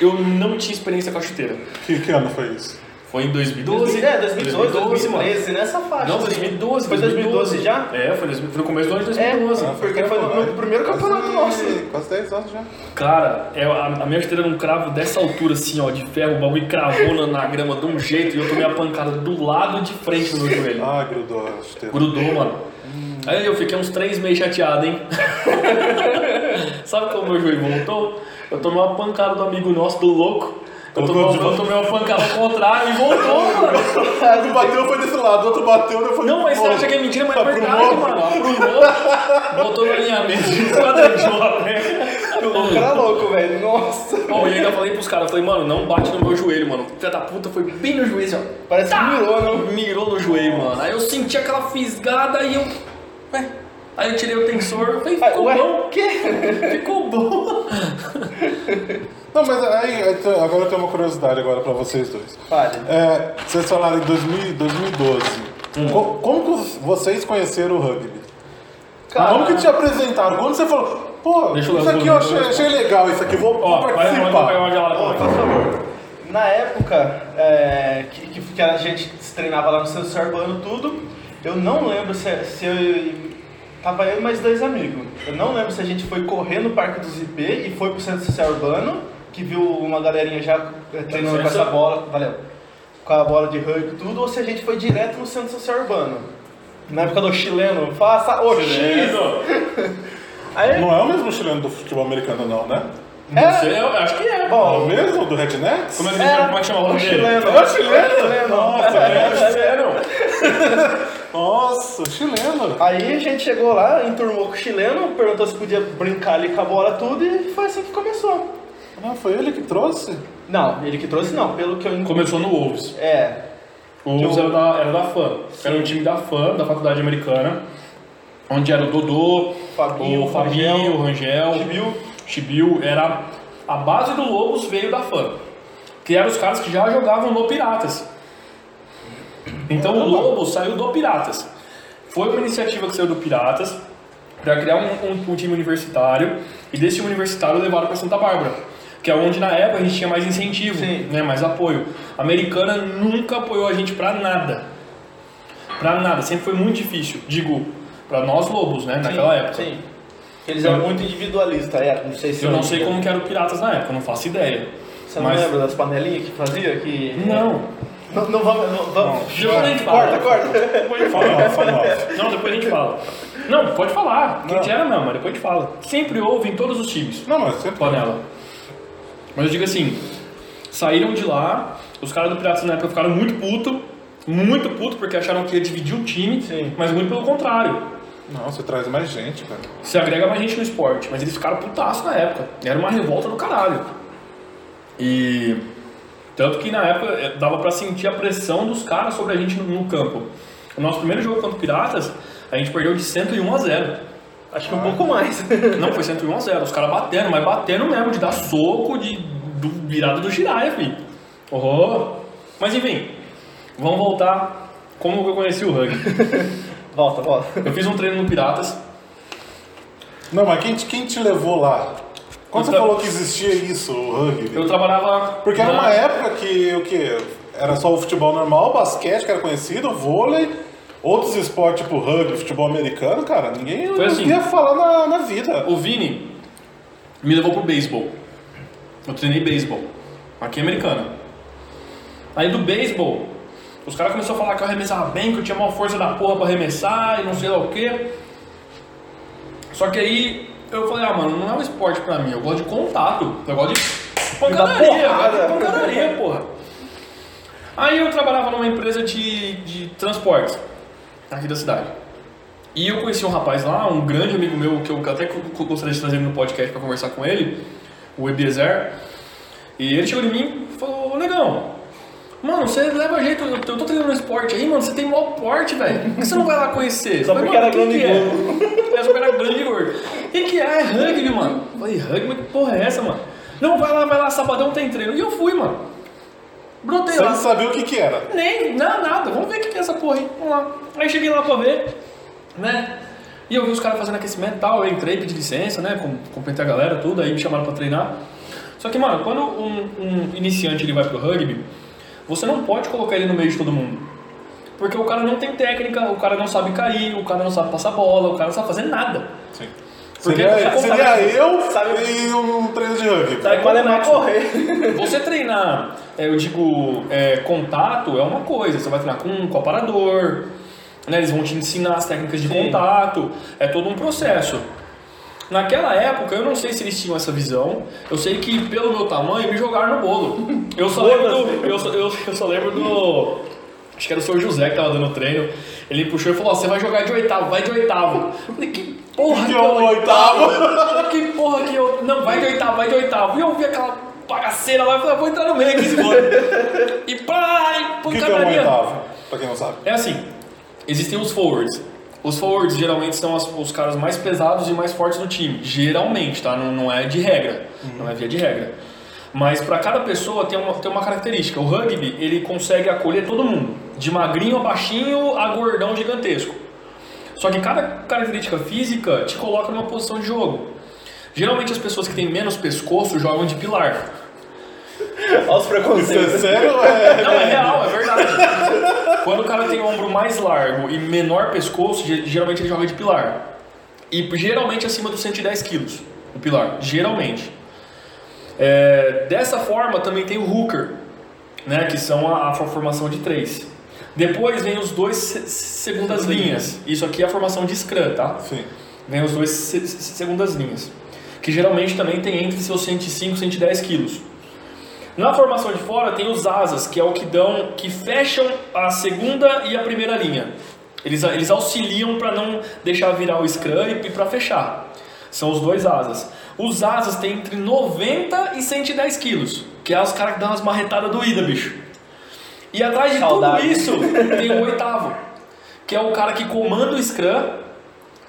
eu não tinha experiência com a chuteira. Que, que ano foi isso? Foi em 2012. É, 2012, 2013, mano. nessa faixa. Não, assim. 2012. Foi 2012 já? É, foi, 2000 foi no começo do ano de É, 2012. porque foi no, no primeiro campeonato Quase- nosso. Quase 10 anos já. Cara, é, a, a minha chuteira num cravo dessa altura, assim, ó, de ferro, o bagulho cravou na, na grama de um jeito e eu tomei a pancada do lado de frente no meu joelho. Ah, grudou a chuteira. Grudou, mano. Aí eu fiquei uns três meses chateado, hein? Sabe como meu joelho voltou? Eu tomei uma pancada do amigo nosso, do louco. Eu tomei, eu tomei uma pancada ao contrário e voltou, mano. Um bateu, foi desse lado, outro bateu, depois Não, mas você acha que é mentira, mas é verdade, mano. Aprumou, voltou no alinhamento, esquadrinhou a perna. O louco era louco, velho. Nossa. Bom, e ainda falei pros caras, falei, mano, não bate no meu joelho, mano. Filha da puta foi bem no joelho, ó. Parece que mirou, não? Mirou no joelho, mano. Aí eu senti aquela fisgada e eu. Ué. Aí eu tirei o tensor, falei, ficou Ué, bom. o quê? Ficou bom. Não, mas aí, então, agora eu tenho uma curiosidade agora pra vocês dois. Fale. É, vocês falaram em 2000, 2012. Hum. Co- Como que vocês conheceram o rugby? Cara, Como que te apresentaram? Quando você falou, pô, Deixa eu isso ler aqui eu achei, achei legal, isso aqui, vou, Ó, vou vai, vai, vai pegar participar. uma gelada Ó, pra por favor. Na época é, que, que, que a gente se treinava lá no Centro Social Urbano tudo, eu não lembro se, se eu. Tava eu e mais dois amigos. Eu não lembro se a gente foi correr no Parque dos IP e foi pro Centro Social Urbano, que viu uma galerinha já é, treinando com essa bola. Valeu. Com a bola de rugby e tudo, ou se a gente foi direto no Centro Social Urbano. Na época do chileno, faça o X. Aí, Não é o mesmo chileno do futebol americano, não, né? Não sei, eu acho que é. É o bom, mesmo do Rednecks? Como é que, como é que chama o o nome dele? chileno. É o chileno? chileno. Nossa, É, chileno. Nossa, chileno. Aí a gente chegou lá, enturmou com o chileno, perguntou se podia brincar ali com a bola tudo e foi assim que começou. Não, foi ele que trouxe? Não, ele que trouxe não, pelo que eu entendi. Começou no Wolves. É, O Wolves era da, era da FAM. Era um time da FAM, da faculdade americana. Onde era o Dodô, Fabinho, o Fabinho, o Rangel, Chibiu. Chibiu. Era a base do Lobos veio da FAM. Que eram os caras que já jogavam no Piratas. Então o Lobos saiu do Piratas. Foi uma iniciativa que saiu do Piratas para criar um, um- um time universitário e desse time universitário levaram para Santa Bárbara, que é onde na época a gente tinha mais incentivo, Sim. né, mais apoio. A americana nunca apoiou a gente para nada. Pra nada, sempre foi muito difícil. Digo, para nós lobos, né, naquela época. Sim. Eles eram muito individualistas, é, não sei se Eu não sei como que era o Piratas na época, eu não faço ideia. Você não Mas- lembra das panelinhas que fazia? Que... Não. Não, não vamos. Não, vamos. Depois a gente fala. Corta, corta. Depois a gente Fala fala. off, fala off. Não, depois a gente fala. Não, pode falar. Quem Não. era não, mas depois a gente fala. Sempre houve em todos os times. Não, mas sempre. panela. Mas eu digo assim, saíram de lá, os caras do Piratas na época ficaram muito puto, muito puto porque acharam que ia dividir o time, Sim. mas muito pelo contrário. Não, você traz mais gente, cara. Se agrega mais gente no esporte, mas eles ficaram putaço na época. Era uma revolta do caralho. E tanto que na época eh, dava pra sentir a pressão dos caras sobre a gente no, no campo. O nosso primeiro jogo contra o Piratas, a gente perdeu de 101 a 0. Acho que um pouco mais. Não, foi 101 a 0. Os caras batendo, mas batendo mesmo, de dar soco, de do, virada do giraia, filho. Oh. Mas enfim, vamos voltar como que eu conheci o rugby. volta, volta. Eu fiz um treino no Piratas. Não, mas quem, te- quem te levou lá? Quando Eu você tra- falou que existia isso, o rugby? Eu trabalhava. Porque era na- uma época que o quê? Era só o futebol normal, o basquete que era conhecido, o vôlei, outros esportes tipo rugby, futebol americano, cara, ninguém Foi assim. ia falar na, na vida. O Vini me levou pro beisebol. Eu treinei beisebol. Aqui em Americana. Aí do beisebol, os caras começaram a falar que eu arremessava bem, que eu tinha maior força da porra pra arremessar e não sei lá o quê. Só que aí eu falei, ah mano, não é um esporte pra mim, eu gosto de contato, eu gosto de pancadaria, eu gosto porrada. de pancadaria, porra. Aí eu trabalhava numa empresa de, de transportes aqui da cidade. E eu conheci um rapaz lá, um grande amigo meu, que eu até gostaria de trazer no podcast para conversar com ele, o Ebiezer. E ele chegou em mim e falou, ô negão, mano, você leva jeito, eu tô treinando esporte aí, mano, você tem maior porte, velho. Por que você não vai lá conhecer? Só Eu falei, porque era "Mano, o que grande que é? É, só porque era grande e gordo. O que, que é? É rugby, mano. Eu falei, rugby? Que porra é essa, mano? Não, vai lá, vai lá, sabadão tem treino. E eu fui, mano. Brotei Você lá. não sabia o que que era. Nem, não, nada. Vamos ver o que que é essa porra aí. Vamos lá. Aí cheguei lá pra ver, né? E eu vi os caras fazendo aquecimento e tal. Eu entrei, pedi licença, né? Com- Cumprimentei a galera, tudo. Aí me chamaram pra treinar. Só que, mano, quando um, um iniciante ele vai pro rugby, você não pode colocar ele no meio de todo mundo. Porque o cara não tem técnica, o cara não sabe cair, o cara não sabe passar bola, o cara não sabe fazer nada. Sim. Porque Seria, você seria eu sabe- e um treino de rugby. Sabe qual é mais correr? Você treinar, é, eu digo, é, contato é uma coisa. Você vai treinar com um comparador, né? Eles vão te ensinar as técnicas de Sim. contato. É todo um processo. Naquela época, eu não sei se eles tinham essa visão. Eu sei que pelo meu tamanho me jogaram no bolo. Eu só lembro do, eu, só- eu, eu só lembro do acho que era o seu José que tava dando treino. Ele puxou e falou: "Ó, você vai jogar de oitavo, vai de oitavo". Eu falei: "Que porra Que que é o oitavo? que porra que eu não vai de oitavo, vai de oitavo". E eu vi aquela bagaceira lá e falei: "Vou entrar no meio aqui, se for". E pá, e O que, que é um pancadaria. oitavo? Pra quem não sabe. É assim, existem os forwards. Os forwards geralmente são as- os caras mais pesados e mais fortes do time. Geralmente, tá? Não, não é de regra. Não é via de regra. Mas para cada pessoa tem uma, tem uma característica. O rugby, ele consegue acolher todo mundo. De magrinho a baixinho a gordão gigantesco. Só que cada característica física te coloca numa posição de jogo. Geralmente as pessoas que têm menos pescoço jogam de pilar. Olha os Isso é preconceitos. sério ou é... Não, é real, é verdade. Quando o cara tem o ombro mais largo e menor pescoço, ge- geralmente ele joga de pilar. E geralmente acima dos 110 quilos, o pilar. Geralmente. É, dessa forma também tem o hooker, né, que são a, a formação de três. Depois vem os dois se- segundas linhas. Isso aqui é a formação de scrum, tá? Sim. Vem os dois se- se- segundas linhas. Que geralmente também tem entre seus 105 e 110 quilos. Na formação de fora tem os asas, que é o que dão, que fecham a segunda e a primeira linha. Eles, eles auxiliam para não deixar virar o scrum e para fechar. São os dois asas. Os asas têm entre 90 e 110 quilos, que é os caras que dão umas marretadas doídas, bicho. E atrás de Saudade. tudo isso tem o oitavo, que é o cara que comanda o scrum,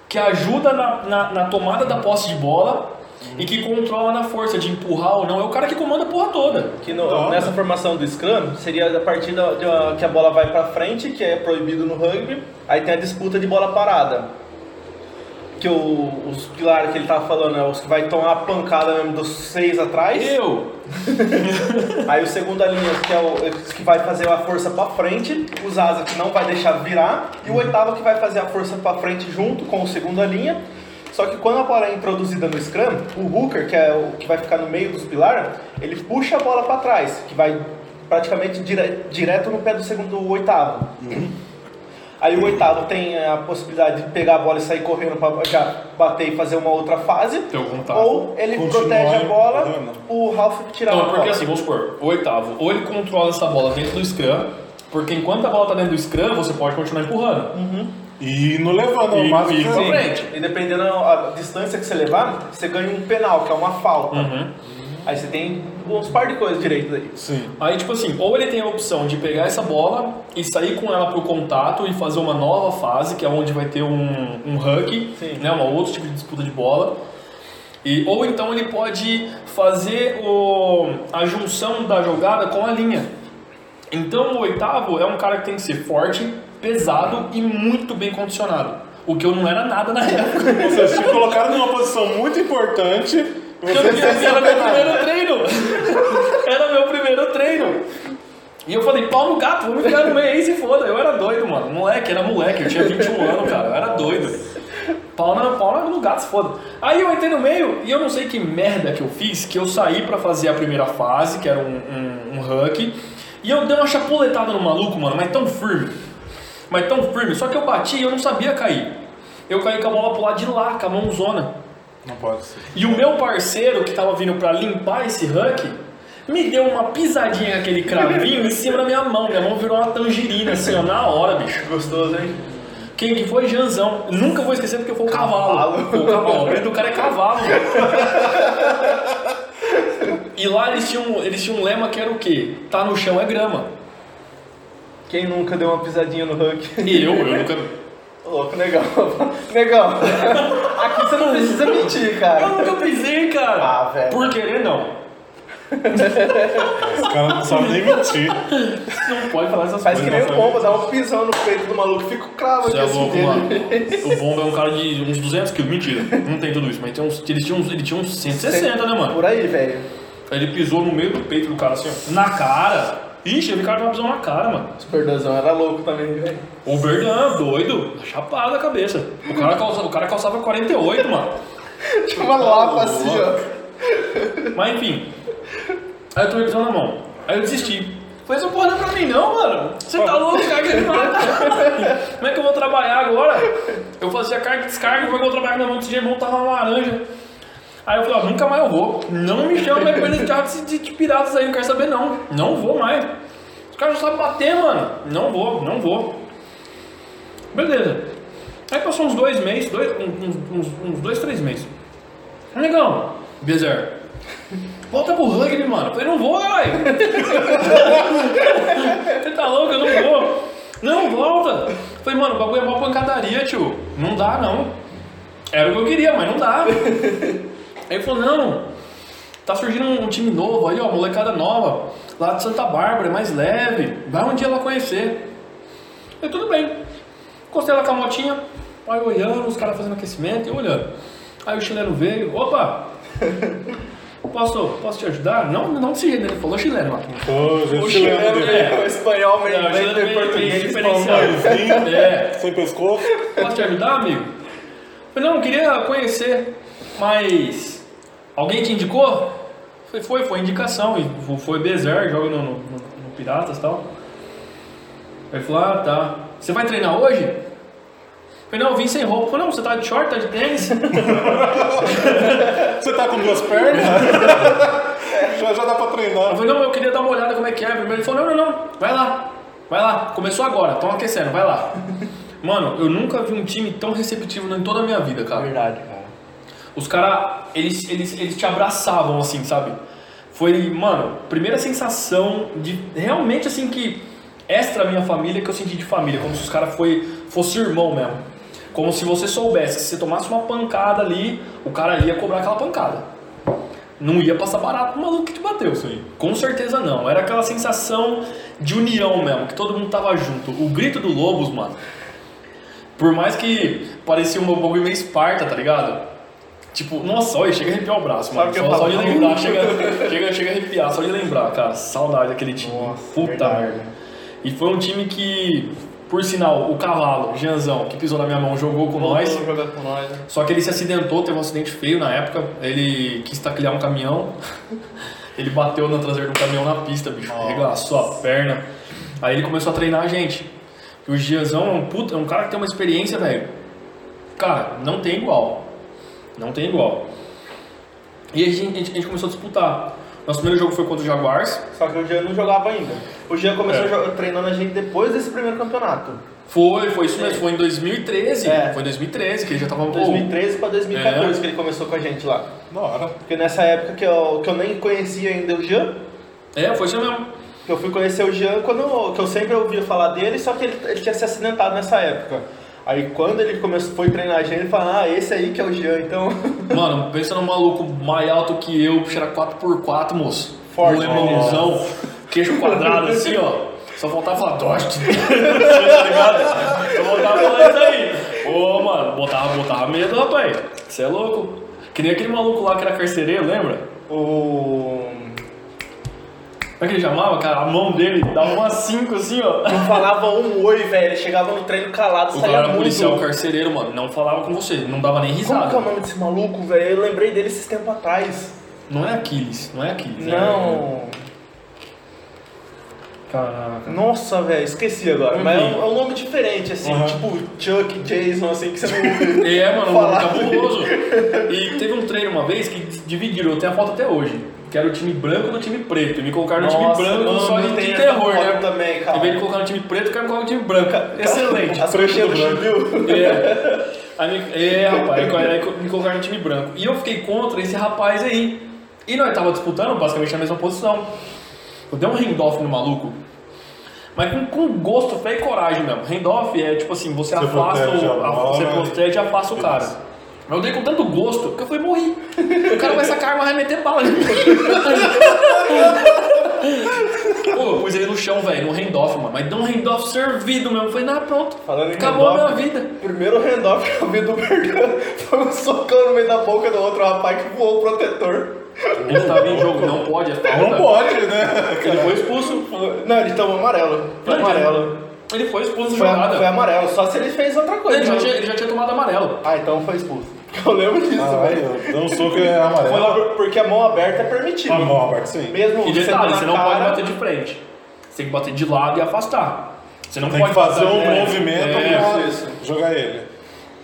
que ajuda na, na, na tomada da posse de bola e que controla na força de empurrar ou não. É o cara que comanda a porra toda. Que no- nessa formação do Scrum seria a partir da, de- que a bola vai pra frente, que é proibido no rugby, aí tem a disputa de bola parada. Que o- os pilares que ele tava falando é os que vai tomar a pancada mesmo dos seis atrás. Eu! Aí o segunda linha, que é o que vai fazer a força pra frente, os asa que não vai deixar virar, e o oitavo que vai fazer a força pra frente junto com o segunda linha. Só que quando a bola é introduzida no scrum, o hooker, que é o que vai ficar no meio dos pilares, ele puxa a bola pra trás, que vai praticamente dire- direto no pé do segundo do oitavo. Aí o oitavo tem a possibilidade de pegar a bola e sair correndo pra já bater e fazer uma outra fase. Tem algum contato. Ou ele Continuar protege a bola, o Ralph tirar a Não, bola. porque assim, vamos supor, o oitavo, ou ele controla essa bola dentro do scrum, porque enquanto a bola tá dentro do scrum, você pode continuar empurrando. E não levando E- o máximo e- que Sim. você- frente. E dependendo da distância que você levar, você ganha um penal, que é uma falta. Uhum. Aí você tem uns par de coisas direito daí. Sim. Aí, tipo assim, ou ele tem a opção de pegar essa bola e sair com ela pro contato e fazer uma nova fase, que é onde vai ter um, um huck, Sim. né, um outro tipo de disputa de bola. E, ou então ele pode fazer o, a junção da jogada com a linha. Então o oitavo é um cara que tem que ser forte, pesado e muito bem condicionado. O que eu não era nada na época. Vocês te colocaram numa posição muito importante. Porque eu não queria, era meu primeiro treino. Era meu primeiro treino. E eu falei, pau no gato, vamos enfiar no meio aí se foda. Eu era doido, mano. Moleque, era moleque, eu tinha 21 anos, cara. Eu era doido. Pau, na, pau no gato, se foda. Aí eu entrei no meio e eu não sei que merda que eu fiz, que eu saí pra fazer a primeira fase, que era um, um, um huck. E eu dei uma chapuletada no maluco, mano, mas tão firme. Mas tão firme. Só que eu bati e eu não sabia cair. Eu caí com a bola pro lado de lá, com a mãozona. Não pode ser. E o meu parceiro que tava vindo pra limpar esse huck me deu uma pisadinha com aquele cravinho em cima da minha mão. Minha mão virou uma tangerina assim, ó, na hora, bicho. Gostoso, hein? Quem que foi? Janzão. Nunca vou esquecer porque foi o cavalo. Cavalo. Foi o cavalo. O apelido do cara é cavalo. E lá eles tinham, eles tinham um lema que era o quê? Tá no chão é grama. Quem nunca deu uma pisadinha no Hulk? E eu, eu nunca. Ô, Louco, legal. Legal. Aqui você não precisa mentir, Eu cara. nunca pisei, cara. Ah, velho. Por querer, não. Os caras não sabem nem mentir. Não pode falar essas Faz que coisas. nem o bomba, dá um pisão no peito do maluco, fica o cravo Você aqui é assim louco, dele. mano. O Bomba é um cara de uns 200 quilos. Mentira, não tem tudo isso. Mas tem uns, eles tinham uns, ele tinha uns 160, né, mano? Por aí, velho. Aí ele pisou no meio do peito do cara, assim, ó. Na cara. Ixi, ele cara tava pisando na cara, mano. Os perdozão era louco também, velho. O Berdan, doido. Chapado a cabeça. O cara, calça, o cara calçava 48, mano. Tinha uma lapa assim, ó. Mas enfim. Aí eu tomei pisão na mão. Aí eu desisti. Falei, essa porra não é pra mim não, mano. Você tá louco, cara, que me mata. Como é que eu vou trabalhar agora? Eu fazia carga e descarga, depois que eu trabalhava na mão desse jeito, montava uma laranja. Aí eu falei, nunca mais eu vou. Não me chama mais coisa de carro de, de piratas aí, não quero saber não. Não vou mais. Os caras já sabem bater, mano. Não vou, não vou. Beleza. Aí passou uns dois meses, dois, uns, uns, uns dois, três meses. Amigão, Bezer, volta pro rugby, mano. Eu falei, não vou, uai. Você tá louco? Eu não vou. Não, volta. Eu falei, mano, o bagulho é uma pancadaria, tio. Não dá, não. Era o que eu queria, mas não dá. Aí ele falou, não, tá surgindo um time novo aí, ó, molecada nova, lá de Santa Bárbara, é mais leve, vai um dia lá conhecer. Eu falei, tudo bem. Encostei lá com a motinha, aí olhando, os caras fazendo aquecimento e olhando. Aí o chileno veio, opa, posso, posso te ajudar? Não, não desse jeito, né? ele falou chileno. Pô, gente O chileno é. O espanhol meio Não, meio português. diferenciado. É, sem pescoço. Posso te ajudar, amigo? Eu falei, não, eu queria conhecer, mas alguém te indicou? Falei, foi, foi indicação, e foi Bezer, joga no, no, no Piratas e tal. Aí ele falou, ah, tá. Você vai treinar hoje? Eu falei, não, eu vim sem roupa. Eu falei, não, você tá de short, tá de tênis? Você tá com duas pernas? já, já dá pra treinar. Eu falei, não, eu queria dar uma olhada como é que é. Primeiro ele falou, não, não, não, vai lá, vai lá. Começou agora, estão aquecendo, vai lá. Mano, eu nunca vi um time tão receptivo em toda a minha vida, cara. Verdade. Os caras, eles, eles, eles te abraçavam, assim, sabe? Foi, mano, primeira sensação de realmente, assim, que extra minha família que eu senti de família. Como se os caras fosse irmão mesmo. Como se você soubesse que se você tomasse uma pancada ali, o cara ia cobrar aquela pancada. Não ia passar barato pro maluco que te bateu, isso aí. Com certeza não. Era aquela sensação de união mesmo, que todo mundo tava junto. O grito do Lobos, mano. Por mais que parecia um bagulho meio esparta, tá ligado? Tipo, nossa, olha, chega a arrepiar o braço, mano. Só, só de lembrar, chega, chega, chega a arrepiar, só de lembrar, cara. Saudade daquele time. Nossa, Puta verdade. merda. E foi um time que, por sinal, o cavalo, Jeanzão, que pisou na minha mão, jogou com nós. Voltou jogar com nós, né? Só que ele se acidentou, teve um acidente feio na época. Ele quis taclear um caminhão. ele bateu na traseira do caminhão na pista, bicho. Arregaçou a perna. Aí ele começou a treinar a gente. E o Giazão é um puta, é um cara que tem uma experiência, velho. Cara, não tem igual. Não tem igual. E a gente, a gente- a gente começou a disputar. Nosso primeiro jogo foi contra o Jaguars. Só que o Jean não jogava ainda. O Jean começou É. treinando a gente depois desse primeiro campeonato. Foi, foi isso mesmo. Foi em 2013. É. Foi em 2013 que ele já tava... 2013 pra 2014 É. que ele começou com a gente lá. Da hora. Porque nessa época que eu, que eu nem conhecia ainda o Jean, É, foi isso mesmo. que eu fui conhecer o Jean quando que eu sempre ouvia falar dele, só que ele, ele tinha se acidentado nessa época. Aí quando ele começou, foi treinar a gente, ele falou, ah, esse aí que é o Jean, então. Mano, pensa num maluco mais alto que eu, puxa, era 4x4, moço. Forte, um lemãozão, queixo quadrado assim, ó. Só faltava falar Dost. tá ligado? Só faltava falar isso aí. Ô, mano, botava, botava medo, rapaz. Você é louco. Que nem aquele maluco lá que era carcereiro, lembra? O. Como é que ele chamava, cara? A mão dele dava umas 5 assim, ó. Não falava um oi, velho. Ele chegava no treino calado, O saía cara era muito. policial carcereiro, mano. Não falava com você, não dava nem Como que é o risada. nome desse maluco, velho? Eu lembrei dele esses tempos atrás. Não é Aquiles, não é Aquiles. é- Não. Caraca. Nossa, velho, esqueci agora. Mas é um, é um nome diferente, assim, Uhum. tipo Chuck, Jason, assim, que você não. É, mano, Falar. cabuloso. E teve um treino uma vez que dividiram, eu tenho a foto até hoje. Que era o time branco e o time preto. E me colocaram no time Nossa, branco mano, só de, de terror, né? também, cara. Em vez de colocar no time preto, eu quero colocar no time branco. Excelente. As coxinhas do Chibiu. É. Aí me, é, rapaz, aí me colocaram no time branco. E eu fiquei contra esse rapaz aí. E nós tava disputando basicamente na mesma posição. Eu dei um handoff no maluco. Mas com, com gosto, fé e coragem mesmo. Handoff é tipo assim, você, Você afasta, protege o, a, você protege e afasta o cara. Mas eu dei com tanto gosto que eu fui morrer. O cara vai sacar a arma e vai meter bala. Pô, eu pus ele no chão, velho, no handoff, mano. Mas deu um handoff servido mesmo. Falei, não, pronto. Falando em Acabou a minha vida. Primeiro handoff que eu vi do Bergan foi um socão no meio da boca do outro rapaz que voou o protetor. Ele tava em jogo, não pode, é falta. Não pode, né? Ele foi expulso. Não, ele tomou amarelo. Foi Não, amarelo. Ele foi expulso Foi, da jogada. foi amarelo, só se ele fez outra coisa. Ele já, tinha, ele já tinha tomado amarelo. Ah, então foi expulso. Eu lembro disso, Ah, velho. eu dou um soco e é Foi amarelo. porque a mão aberta é permitido. A mão aberta, sim. Mesmo E detalhe, na você não cara, pode bater de frente. Você tem que bater de lado e afastar. Você não Tem pode que fazer bater- um é, movimento é, pra isso. jogar ele.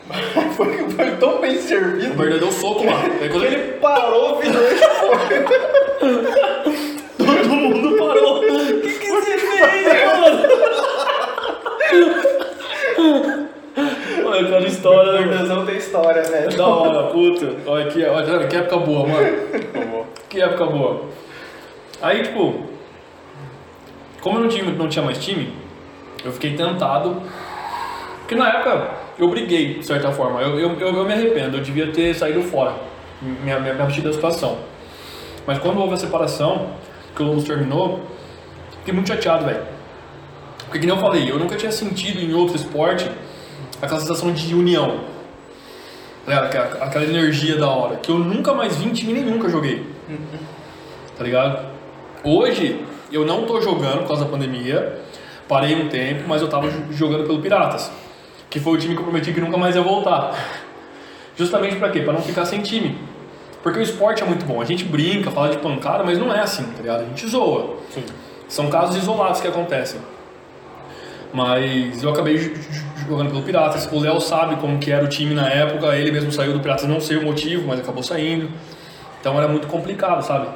Foi, foi tão bem O servido Bernardo deu soco, mano. Quando ele... ele parou, virou e foi. Todo mundo parou. O que, que você fez, mano? Olha, cada história, né, mano? Bernardão tem história, velho. Da hora, puta. Olha aqui, olha, que época boa, mano. Que época boa. Aí, tipo, como eu não tinha, não tinha mais time, eu fiquei tentado. Porque na época eu briguei, de certa forma. Eu, eu, eu, eu me arrependo, eu devia ter saído fora. Minha, minha, minha partida da situação. Mas quando houve a separação, que o Lobos terminou, fiquei muito chateado, velho. Porque, que nem eu falei, eu nunca tinha sentido em outro esporte aquela sensação de união. É, aquela, aquela energia da hora. Que eu nunca mais vi em time nenhum que eu joguei. Tá ligado? Hoje, eu não tô jogando por causa da pandemia. Parei um tempo, mas eu tava jo- jogando pelo Piratas. Que foi o time que eu prometi que nunca mais ia voltar. Justamente pra quê? Pra não ficar sem time. Porque o esporte é muito bom. A gente brinca, fala de pancada, mas não é assim, tá ligado? A gente zoa. Sim. São casos isolados que acontecem. Mas eu acabei jogando pelo Piratas. O Léo sabe como que era o time na época. Ele mesmo saiu do Piratas, não sei o motivo, mas acabou saindo. Então era muito complicado, sabe?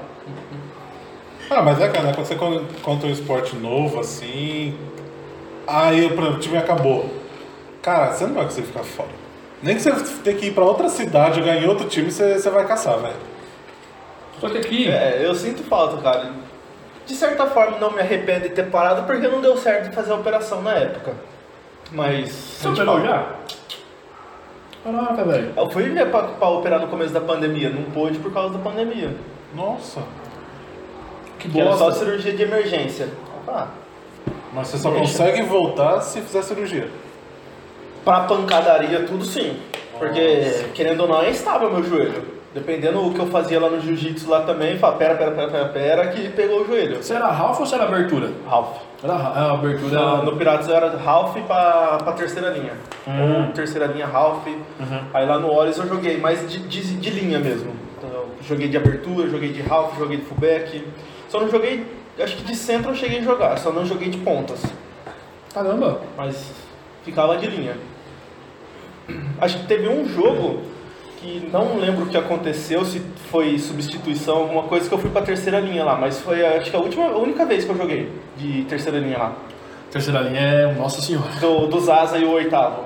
Ah, mas é, cara, né? quando você con- contra um esporte novo, assim. Aí, o time acabou. Cara, você não vai conseguir ficar fora. Nem que você tenha que ir pra outra cidade, jogar em outro time, você, você vai caçar, velho. Só que aqui, É, eu sinto falta, cara. De certa forma, não me arrependo de ter parado porque não deu certo de fazer a operação na época. Mas. você operou já? Caraca, velho. Eu fui pra, pra operar no começo da pandemia, não pôde por causa da pandemia. Nossa. Que Que era só cirurgia de emergência. Ah, Mas você só Deixa. consegue voltar se fizer cirurgia. pra pancadaria, tudo sim. Porque, querendo ou não, é instável meu joelho. Dependendo do que eu fazia lá no jiu-jitsu lá também, fala, pera, pera, pera, pera, pera, que pegou o joelho. Você era Ralph ou você era abertura? Ralph. Era Ra- a abertura. No, no Piratas eu era Ralph pra, pra terceira linha. Hum. Ou terceira linha Ralph. Uhum. Aí lá no Olhos eu joguei mais de, de, de linha mesmo. Então, joguei de abertura, joguei de Ralph, joguei de fullback. Só não joguei, acho que de centro eu cheguei a jogar, só não joguei de pontas. Caramba. Mas ficava de linha. Acho que teve um jogo que não lembro o que aconteceu, se foi substituição, alguma coisa que eu fui pra terceira linha lá, mas foi acho que a última, a única vez que eu joguei de terceira linha lá. Terceira linha é. Nossa senhora. Do, dos asa e o oitavo.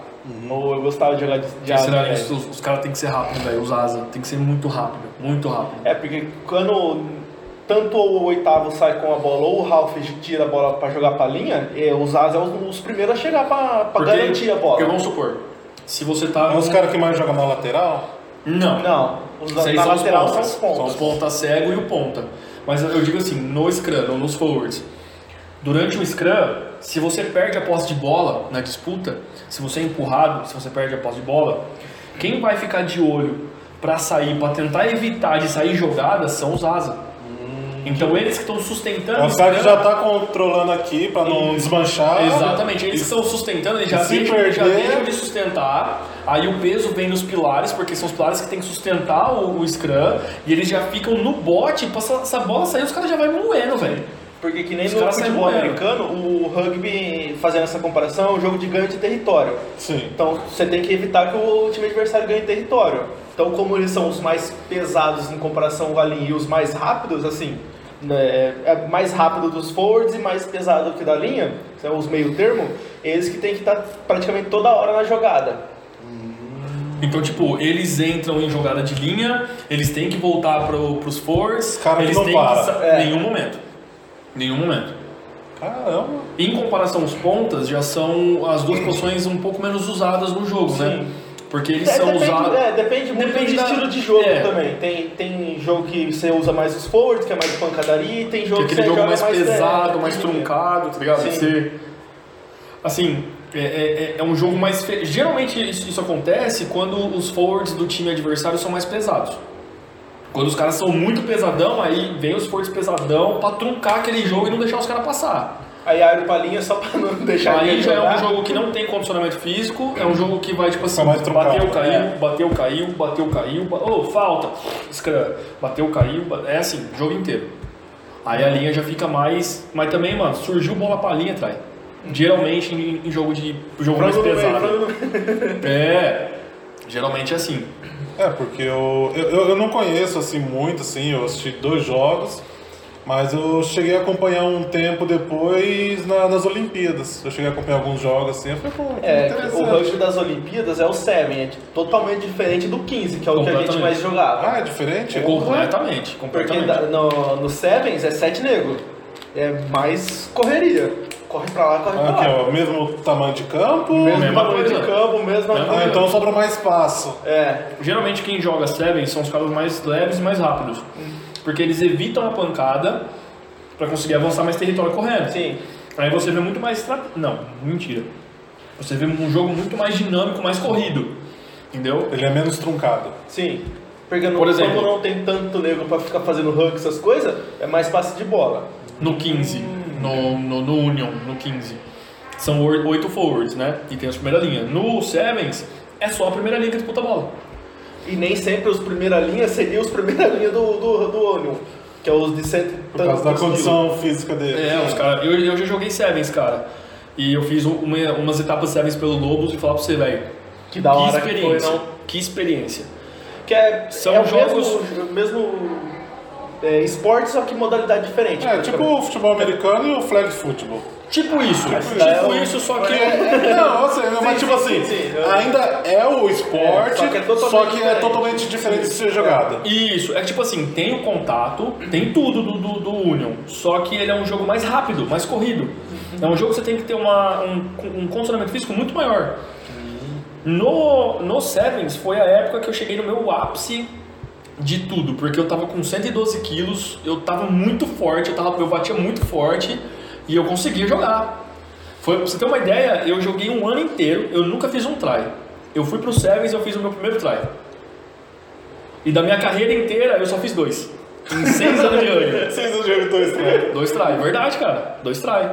Ou eu gostava de jogar de, de Terceira asa. linha, os, os caras tem que ser rápido, velho. Os asa. Tem que ser muito rápido. Muito rápido. É, porque quando tanto o oitavo sai com a bola ou o Ralph tira a bola pra jogar pra linha, é, os asa é os, os primeiros a chegar pra, pra Porque- garantir a bola. Porque vamos supor, se você tá. É os num- caras que mais jogam na lateral? Não. Não, os aí na são os lateral são pontas. os pontas. São os ponta cego e o ponta. Mas eu digo assim, no scrum, ou nos forwards. Durante o scrum, se você perde a posse de bola na disputa, se você é empurrado, se você perde a posse de bola, quem vai ficar de olho pra sair, pra tentar evitar de sair jogada, são os asa. Então eles que estão sustentando É o que scrum- já tá controlando aqui pra não desmanchar. Exatamente, eles que estão sustentando, eles já, se deixam, já perder- deixam de sustentar, aí o peso vem nos pilares, porque são os pilares que tem que sustentar o, o Scrum, e eles já ficam no bote, pra essa, essa bola sair, os caras já vai moendo, velho. Porque que nem Os no futebol americano, o rugby, fazendo essa comparação, é um jogo de ganho de território. Sim. Então você tem que evitar que o time adversário ganhe território. Então como eles são os mais pesados em comparação ao linha e os mais rápidos, assim, é mais rápido dos forwards e mais pesado que da linha, são os meio termo, eles que tem que estar praticamente toda hora na jogada. Então, tipo, eles entram em jogada de linha, eles têm que voltar pro, pros forwards, Cara eles não têm para. que... É. Nenhum momento. Nenhum momento. Caramba. Em comparação, os pontas já são as duas posições um pouco menos usadas no jogo, né? Porque eles É, são depende, usados... é, depende muito Depende do da- estilo de jogo é. também. Tem, tem jogo que você usa mais os forwards, que é mais pancadaria, e tem jogo Aquele que você jogo mais, mais pesado, é, mais linha. truncado, tá ligado? Sim. Você, assim, é, é- é um jogo mais. Geralmente isso, isso acontece quando os forwards do time adversário são mais pesados. Quando os caras são muito pesadão, aí vem os forwards pesadão pra truncar aquele jogo e não deixar os caras passar. Aí abre pra linha só pra não deixar Aí já é jogar. um jogo que não tem condicionamento físico, é um jogo que vai tipo assim, bateu, caiu, É. bateu, caiu, bateu, caiu, ba- oh, falta, scrum, bateu, caiu, é assim, o jogo inteiro. Aí a linha já fica mais, mas também, mano, surgiu bola pra linha, trai. Geralmente em, em jogo de jogo mais pesado. É, geralmente é assim. É, porque eu, eu, eu não conheço assim muito, assim, eu assisti dois jogos, mas eu cheguei a acompanhar um tempo depois na- nas Olimpíadas. Eu cheguei a acompanhar alguns jogos assim, eu falei, pô, que É, interessante. o rugby das Olimpíadas é o 7, é totalmente diferente do 15, que é o que a gente mais jogava. Ah, é diferente? É completamente, Porque completamente. da- no, no Sevens é 7 negro. É mais correria. Corre pra lá, corre Ah, pra Aqui, lá. ó, mesmo tamanho de campo. Mesmo Mesma tamanho de coisa. campo, mesma Mesma Ah, coisa. então sobra mais espaço. É, Geralmente quem joga Seven são os caras mais leves e mais rápidos. Porque eles evitam a pancada pra conseguir avançar mais território correndo. sim. Aí você vê muito mais. Tra... Não, mentira. Você vê um jogo muito mais dinâmico, mais corrido. Entendeu? Ele é menos truncado. Sim. Porque no, Por exemplo- como não tem tanto negro pra ficar fazendo hug, essas coisas, é mais passe de bola. No 15, no, no, no Union, no 15. São oi- oito forwards, né? E tem a primeira linha. No Sevens, é só a primeira linha que disputa a bola. E nem sempre os primeira linha seriam os primeira linha do, do, do Onion, que é os de cento e Por causa da condição física dele. É, os caras. Eu, eu já joguei Sevens, cara. E eu fiz uma- umas etapas Sevens pelo Lobos e falar pra você, velho. Que da hora que foi, experiência. não? Que experiência. Que é, São é o jogos- mesmo, mesmo é, esporte, só que modalidade diferente. É, tipo o futebol americano e o flag football. Tipo isso. Ah, tipo é um- isso, só que. Não, assim, mas sim, tipo assim, sim, ainda é o esporte, É, só que é totalmente só que é diferente. totalmente diferente de ser jogada. Isso, é que tipo assim, tem o contato, tem tudo do, do, do Union, só que ele é um jogo mais rápido, mais corrido. É um jogo que você tem que ter uma, um, um condicionamento físico muito maior. No, no Sevens foi a época que eu cheguei no meu ápice de tudo, porque eu tava com 112 quilos, eu tava muito forte, eu, tava, eu batia muito forte e eu conseguia jogar. Foi, pra você ter uma ideia, eu joguei um ano inteiro, eu nunca fiz um try. Eu fui pro Sevens e eu fiz o meu primeiro try. E da minha carreira inteira, eu só fiz dois. Em seis anos de ano. Vocês não jogam dois né? Dois try, verdade, cara. Dois try.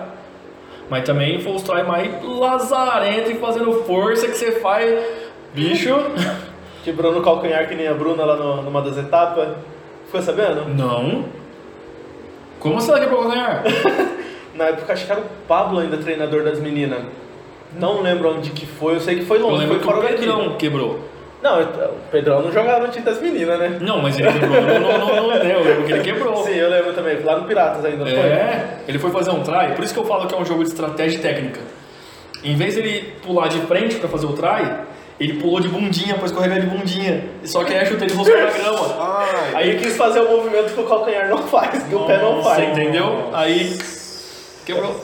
Mas também foi os try mais lazarento e fazendo força que você faz. Bicho. Quebrando o calcanhar que nem a Bruna lá no- numa das etapas. Ficou sabendo? Não. Como você quebrou o calcanhar? Na época acho que era o Pablo ainda treinador das meninas. Não lembro onde que foi, eu sei que foi Eu longe, lembro foi que o fora daqui. Pedrão quebrou. Não, o Pedrão não jogava no time das meninas, né? Não, mas ele quebrou. Não, não, não, não? Eu lembro que ele quebrou. Sim, eu lembro também, lá no Piratas ainda, não foi? É, ele foi fazer um try, por isso que eu falo que é um jogo de estratégia e técnica. Em vez dele pular de frente pra fazer o try, ele pulou de bundinha pra escorregar de bundinha. Só que aí a chuta ele roscou na grama. Ai, Aí Ele quis fazer o movimento que o calcanhar não faz, que o pé não Você faz. entendeu? Aí quebrou.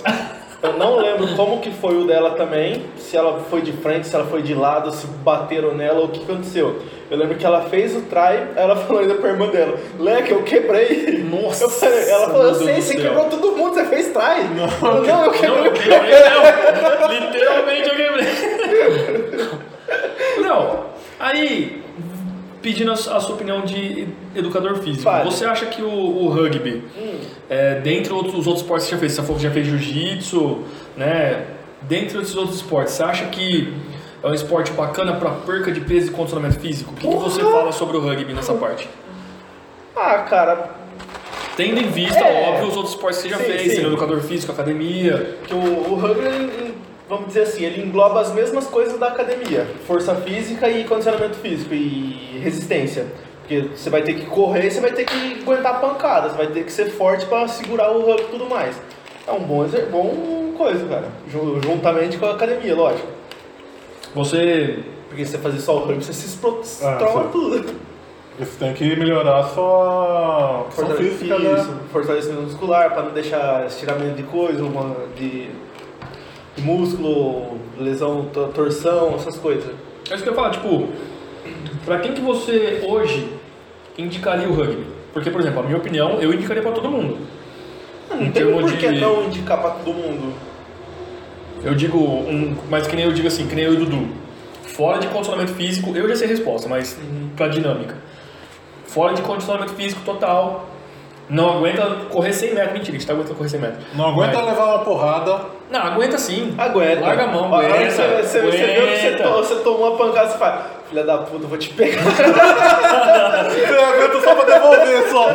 Eu não lembro como que foi o dela também, se ela foi de frente, se ela foi de lado, se bateram nela, o que aconteceu. Eu lembro que ela fez o try, aí ela falou ainda pra irmã dela, Leque, eu quebrei. Nossa, Eu falei- ela falou, eu sei, você céu. quebrou todo mundo, você fez try. Não, eu Não, quebrei. eu quebrei, não. Literalmente eu quebrei. Não, aí, pedindo a, su- a sua opinião de educador físico, Fale. você acha que o, o rugby, é, dentre outros, os outros esportes que você já fez, você já fez jiu-jitsu, né? Dentre esses outros esportes, você acha que é um esporte bacana para perca de peso e condicionamento físico? O que, que você fala sobre o rugby nessa parte? Ah, cara, Tendo em vista, É. óbvio, os outros esportes que você já Sim, fez, sendo educador físico, academia. que o, o rugby, vamos dizer assim, ele engloba as mesmas coisas da academia. Força física e condicionamento físico e resistência. Porque você vai ter que correr e você vai ter que aguentar a pancada, você vai ter que ser forte para segurar o rugby e tudo mais. É um bom, bom coisa, cara. Ju- Juntamente com a academia, lógico. Você. Porque se você fazer só o rugby, você se espro- Ah, tudo. Você tem que melhorar a sua Fortale- física, isso, né? fortalecimento muscular, pra não deixar estiramento de coisa, uma, de músculo, lesão, to- torção, essas coisas. É isso que eu ia falar, tipo, pra quem que você hoje indicaria o rugby? Porque, por exemplo, a minha opinião, eu indicaria pra todo mundo. Não Em tem por que de- não indicar pra todo mundo. Eu digo, um, mas que nem eu digo assim, que nem eu e o Dudu. Fora de condicionamento físico, eu já sei a resposta, mas pra dinâmica. Fora de condicionamento físico total, não aguenta correr 100 metros. Mentira, a gente tá aguentando correr 100 metros. Não aguenta Mas- levar uma porrada. Não, aguenta sim. Aguenta. Larga a mão, aguenta. Você, você, você vê que você, aguenta. to- você tomou uma pancada, você fala, filha da puta, eu vou te pegar. Você aguenta só pra devolver só.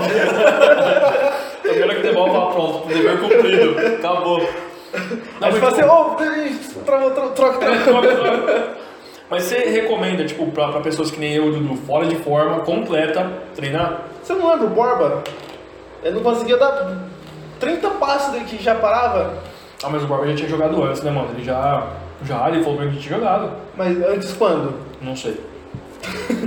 Eu quero que devolva lá pronto, dever cumprido. Acabou. Não, Aí mas, você fala assim, ô, troca, troca, troca, troca. troca, troca. Mas você recomenda, tipo, pra, pra pessoas que nem eu e o Dudu, fora de forma, completa, treinar? Você não lembra o Borba? Ele não conseguia dar 30 passos dele que já parava. Ah, mas o Borba já tinha jogado antes, né, mano? Ele já. Já, ele falou pra mim que tinha jogado. Mas antes quando? Não sei.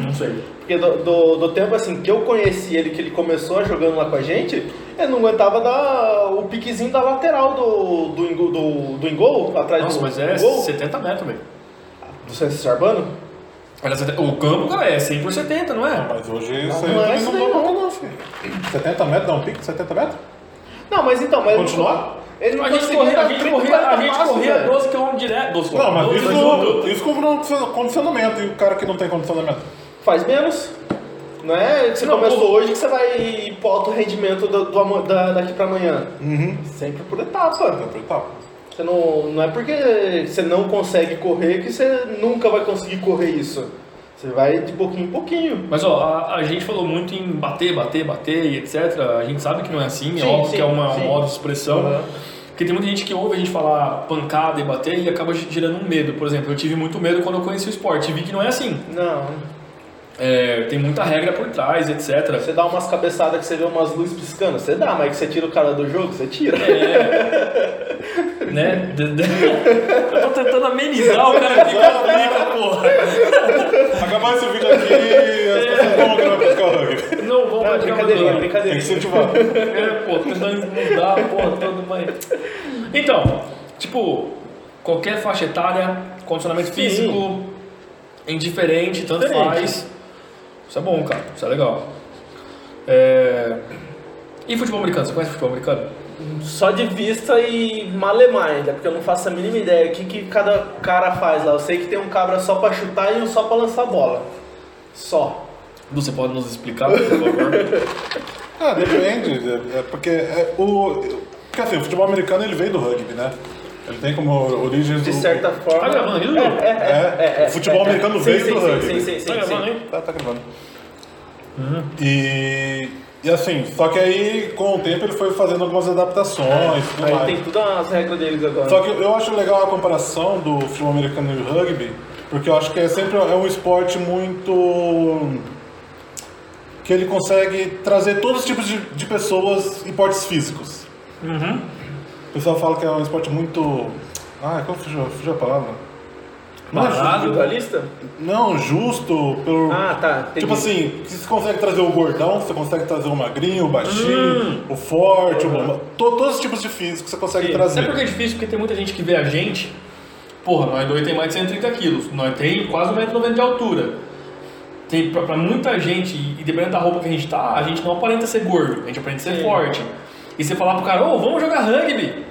Não sei. Porque do, do, do tempo assim que eu conheci ele, que ele começou jogando lá com a gente, ele não aguentava dar o piquezinho da lateral do, do, do, do engol, atrás Nossa, do, mas é do gol. 70 metros, velho. Do Santos Arbano? Olha, 70 O campo, cara, é 100 por 70, não é? Mas hoje isso Não, aí não é também isso não dá não. não, filho. 70 metros, dá um pique de 70 metros? Não, mas então, mas Continuar? Ele não A gente corria, a gente 30, corria, a 40 gente corria velho. 12 km direto. 12 Não, mas 12 isso, isso como condicionamento. E o cara que não tem condicionamento? Faz menos. Não é que você Não, começou hoje que você vai ir pro alto rendimento do, do da, daqui pra amanhã. Uhum. Sempre por etapa. Tá. Você não, não é porque você não consegue correr que você nunca vai conseguir correr isso. Você vai de pouquinho em pouquinho. Mas ó, a, a gente falou muito em bater, bater, bater e etc. A gente sabe que não é assim, é Sim, óbvio sim, que é uma, sim. um modo de expressão. Uhum. Porque tem muita gente que ouve a gente falar pancada e bater e acaba gerando um medo. Por exemplo, eu tive muito medo quando eu conheci o esporte e vi que não é assim. Não. É, tem muita regra por trás, etc. Você dá umas cabeçadas que você vê umas luzes piscando, você dá, mas que você tira o cara do jogo, você tira. É. né? Eu tô tentando amenizar, o cara fica complica, porra. Acabar esse vídeo aqui as pessoas vão praticar o rugby. Não, brincadeirinha, mais Tem brincadeirinha. que incentivar. É, pô, tentando mudar a porra toda, mas... Então, tipo, qualquer faixa etária, condicionamento Sim. físico, indiferente, tanto Diferente. faz. Isso é bom, cara, isso é legal. É... E futebol americano, você conhece futebol americano? Só de vista e malemar ainda, porque eu não faço a mínima ideia o que, que cada cara faz lá. Eu sei que tem um cabra só pra chutar e um só pra lançar bola. Só. Você pode nos explicar, por favor? Ah, depende. É porque é, o. Porque assim, o futebol americano ele veio do rugby, né? Ele tem como origens De certa forma. Tá gravando ainda, É, Dudu? é, é, é, o futebol é, americano veio sim, do sim, rugby. Sim, sim, sim. Tá gravando, hein? Tá, tá gravando. E, e assim, só que aí com o tempo ele foi fazendo algumas adaptações e tudo Aí mais. tem tudo as regras deles agora. Só que eu acho legal a comparação do futebol americano e o rugby, porque eu acho que é sempre é um esporte muito. que ele consegue trazer todos os tipos de, de pessoas em portes físicos. Uhum. O pessoal fala que é um esporte muito. Ah, como fugiu, fugiu a palavra? Não é Parado. justo. Individualista? Não, justo pelo. Ah, tá. Entendi. Tipo assim, você consegue trazer o gordão, você consegue trazer o magrinho, o baixinho, o forte, Uhum. o... to- todos os tipos de físico você consegue Sim. Sabe trazer. por que é difícil? Porque tem muita gente que vê a gente. Porra, nós dois tem mais de 130 quilos. Nós tem quase 1,90m de altura. Tem, pra, pra muita gente, e dependendo da roupa que a gente tá, a gente não aparenta ser gordo, a gente aparenta ser Sim. forte. E você falar pro cara, ô, vamos jogar rugby.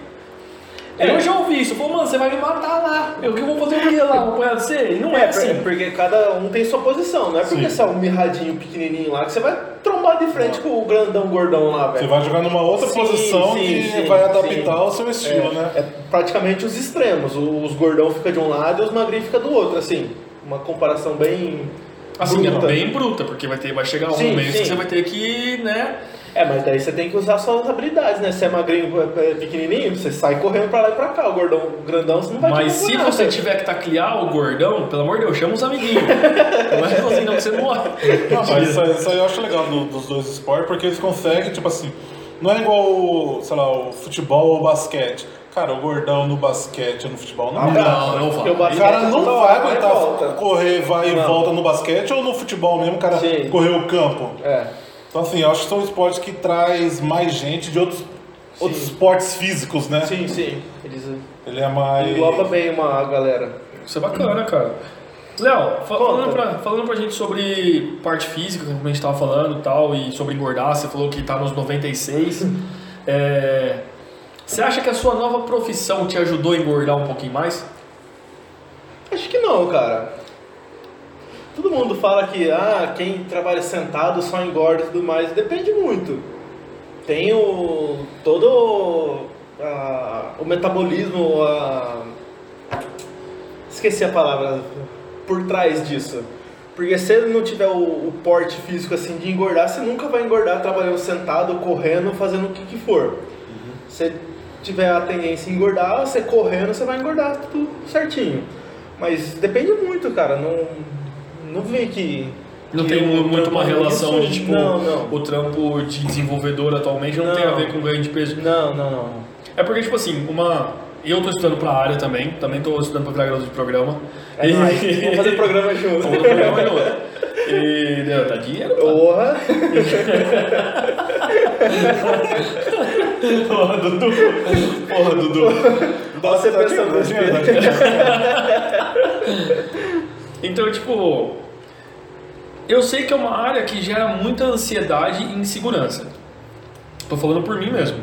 É. Eu já ouvi isso, falo, mano, você vai me matar lá. Eu que vou fazer o que lá? Vou apanhar você? E não é, É, assim. porque cada um tem sua posição, não é porque Sim. você é um mirradinho pequenininho lá que você vai trombar de frente com o grandão gordão lá, Você velho. vai jogar numa outra Sim, posição sim, que sim, vai adaptar sim. ao seu estilo, né? É praticamente os extremos. Os gordão fica de um lado e os magrinhos fica do outro, assim. Uma comparação bem. Assim, bruta. é bem bruta, porque vai, ter, vai chegar um Sim, momento sim. que você vai ter que, né? É, mas daí você tem que usar suas habilidades, né? Se é magrinho é, é pequenininho, você sai correndo pra lá e pra cá. O gordão, o grandão, você não vai Mas se você né? tiver que taclear o gordão, pelo amor de Deus, chama os amiguinhos. Não é assim não que você morre. Não, mas isso, aí- isso aí eu acho legal do- dos dois esportes, porque eles conseguem, tipo assim, não é igual, o, sei lá, o futebol ou o basquete. Cara, o gordão no basquete ou no futebol não Ah, dá. Não, não Porque o vai. O cara é não vai e aguentar volta. correr, vai e Não. volta no basquete ou no futebol mesmo, o cara Sim. correr o campo. É. Então assim, eu acho que são esportes que traz mais gente de outros, outros esportes físicos, né? Sim, sim. Eles Ele é mais. engloba bem uma galera. Isso é bacana, cara. Léo, falando pra, falando pra gente sobre parte física, como a gente tava falando e tal, e sobre engordar, você falou que tá nos 96. É, você acha que a sua nova profissão te ajudou a engordar um pouquinho mais? Acho que não, cara. Todo mundo fala que ah, quem trabalha sentado só engorda e tudo mais. Depende muito. Tem o todo ah, o metabolismo, a- esqueci a palavra por trás disso. Porque se ele não tiver o, o porte físico assim de engordar, você nunca vai engordar trabalhando sentado, correndo, fazendo o que, que for. Se tiver a tendência a engordar, você correndo, você vai engordar tudo certinho. Mas depende muito, cara. Não, não vê que. Não tem mu- muito uma trampo relação de tipo, Não, não. o trampo de desenvolvedor atualmente não, tem a Não. ver com ganho de peso. Não, não, não. É porque, tipo assim, uma. Eu tô estudando pra área também, também tô estudando pra virar garoto de programa. É nóis. Vamos fazer programa junto. Vamos fazer programa junto. E. Deu, tá dinheiro. Porra! Porra, Dudu. Porra, Dudu. Olha você pensando nesse Então, tipo, eu sei que é uma área que gera muita ansiedade e insegurança. Tô falando por mim mesmo,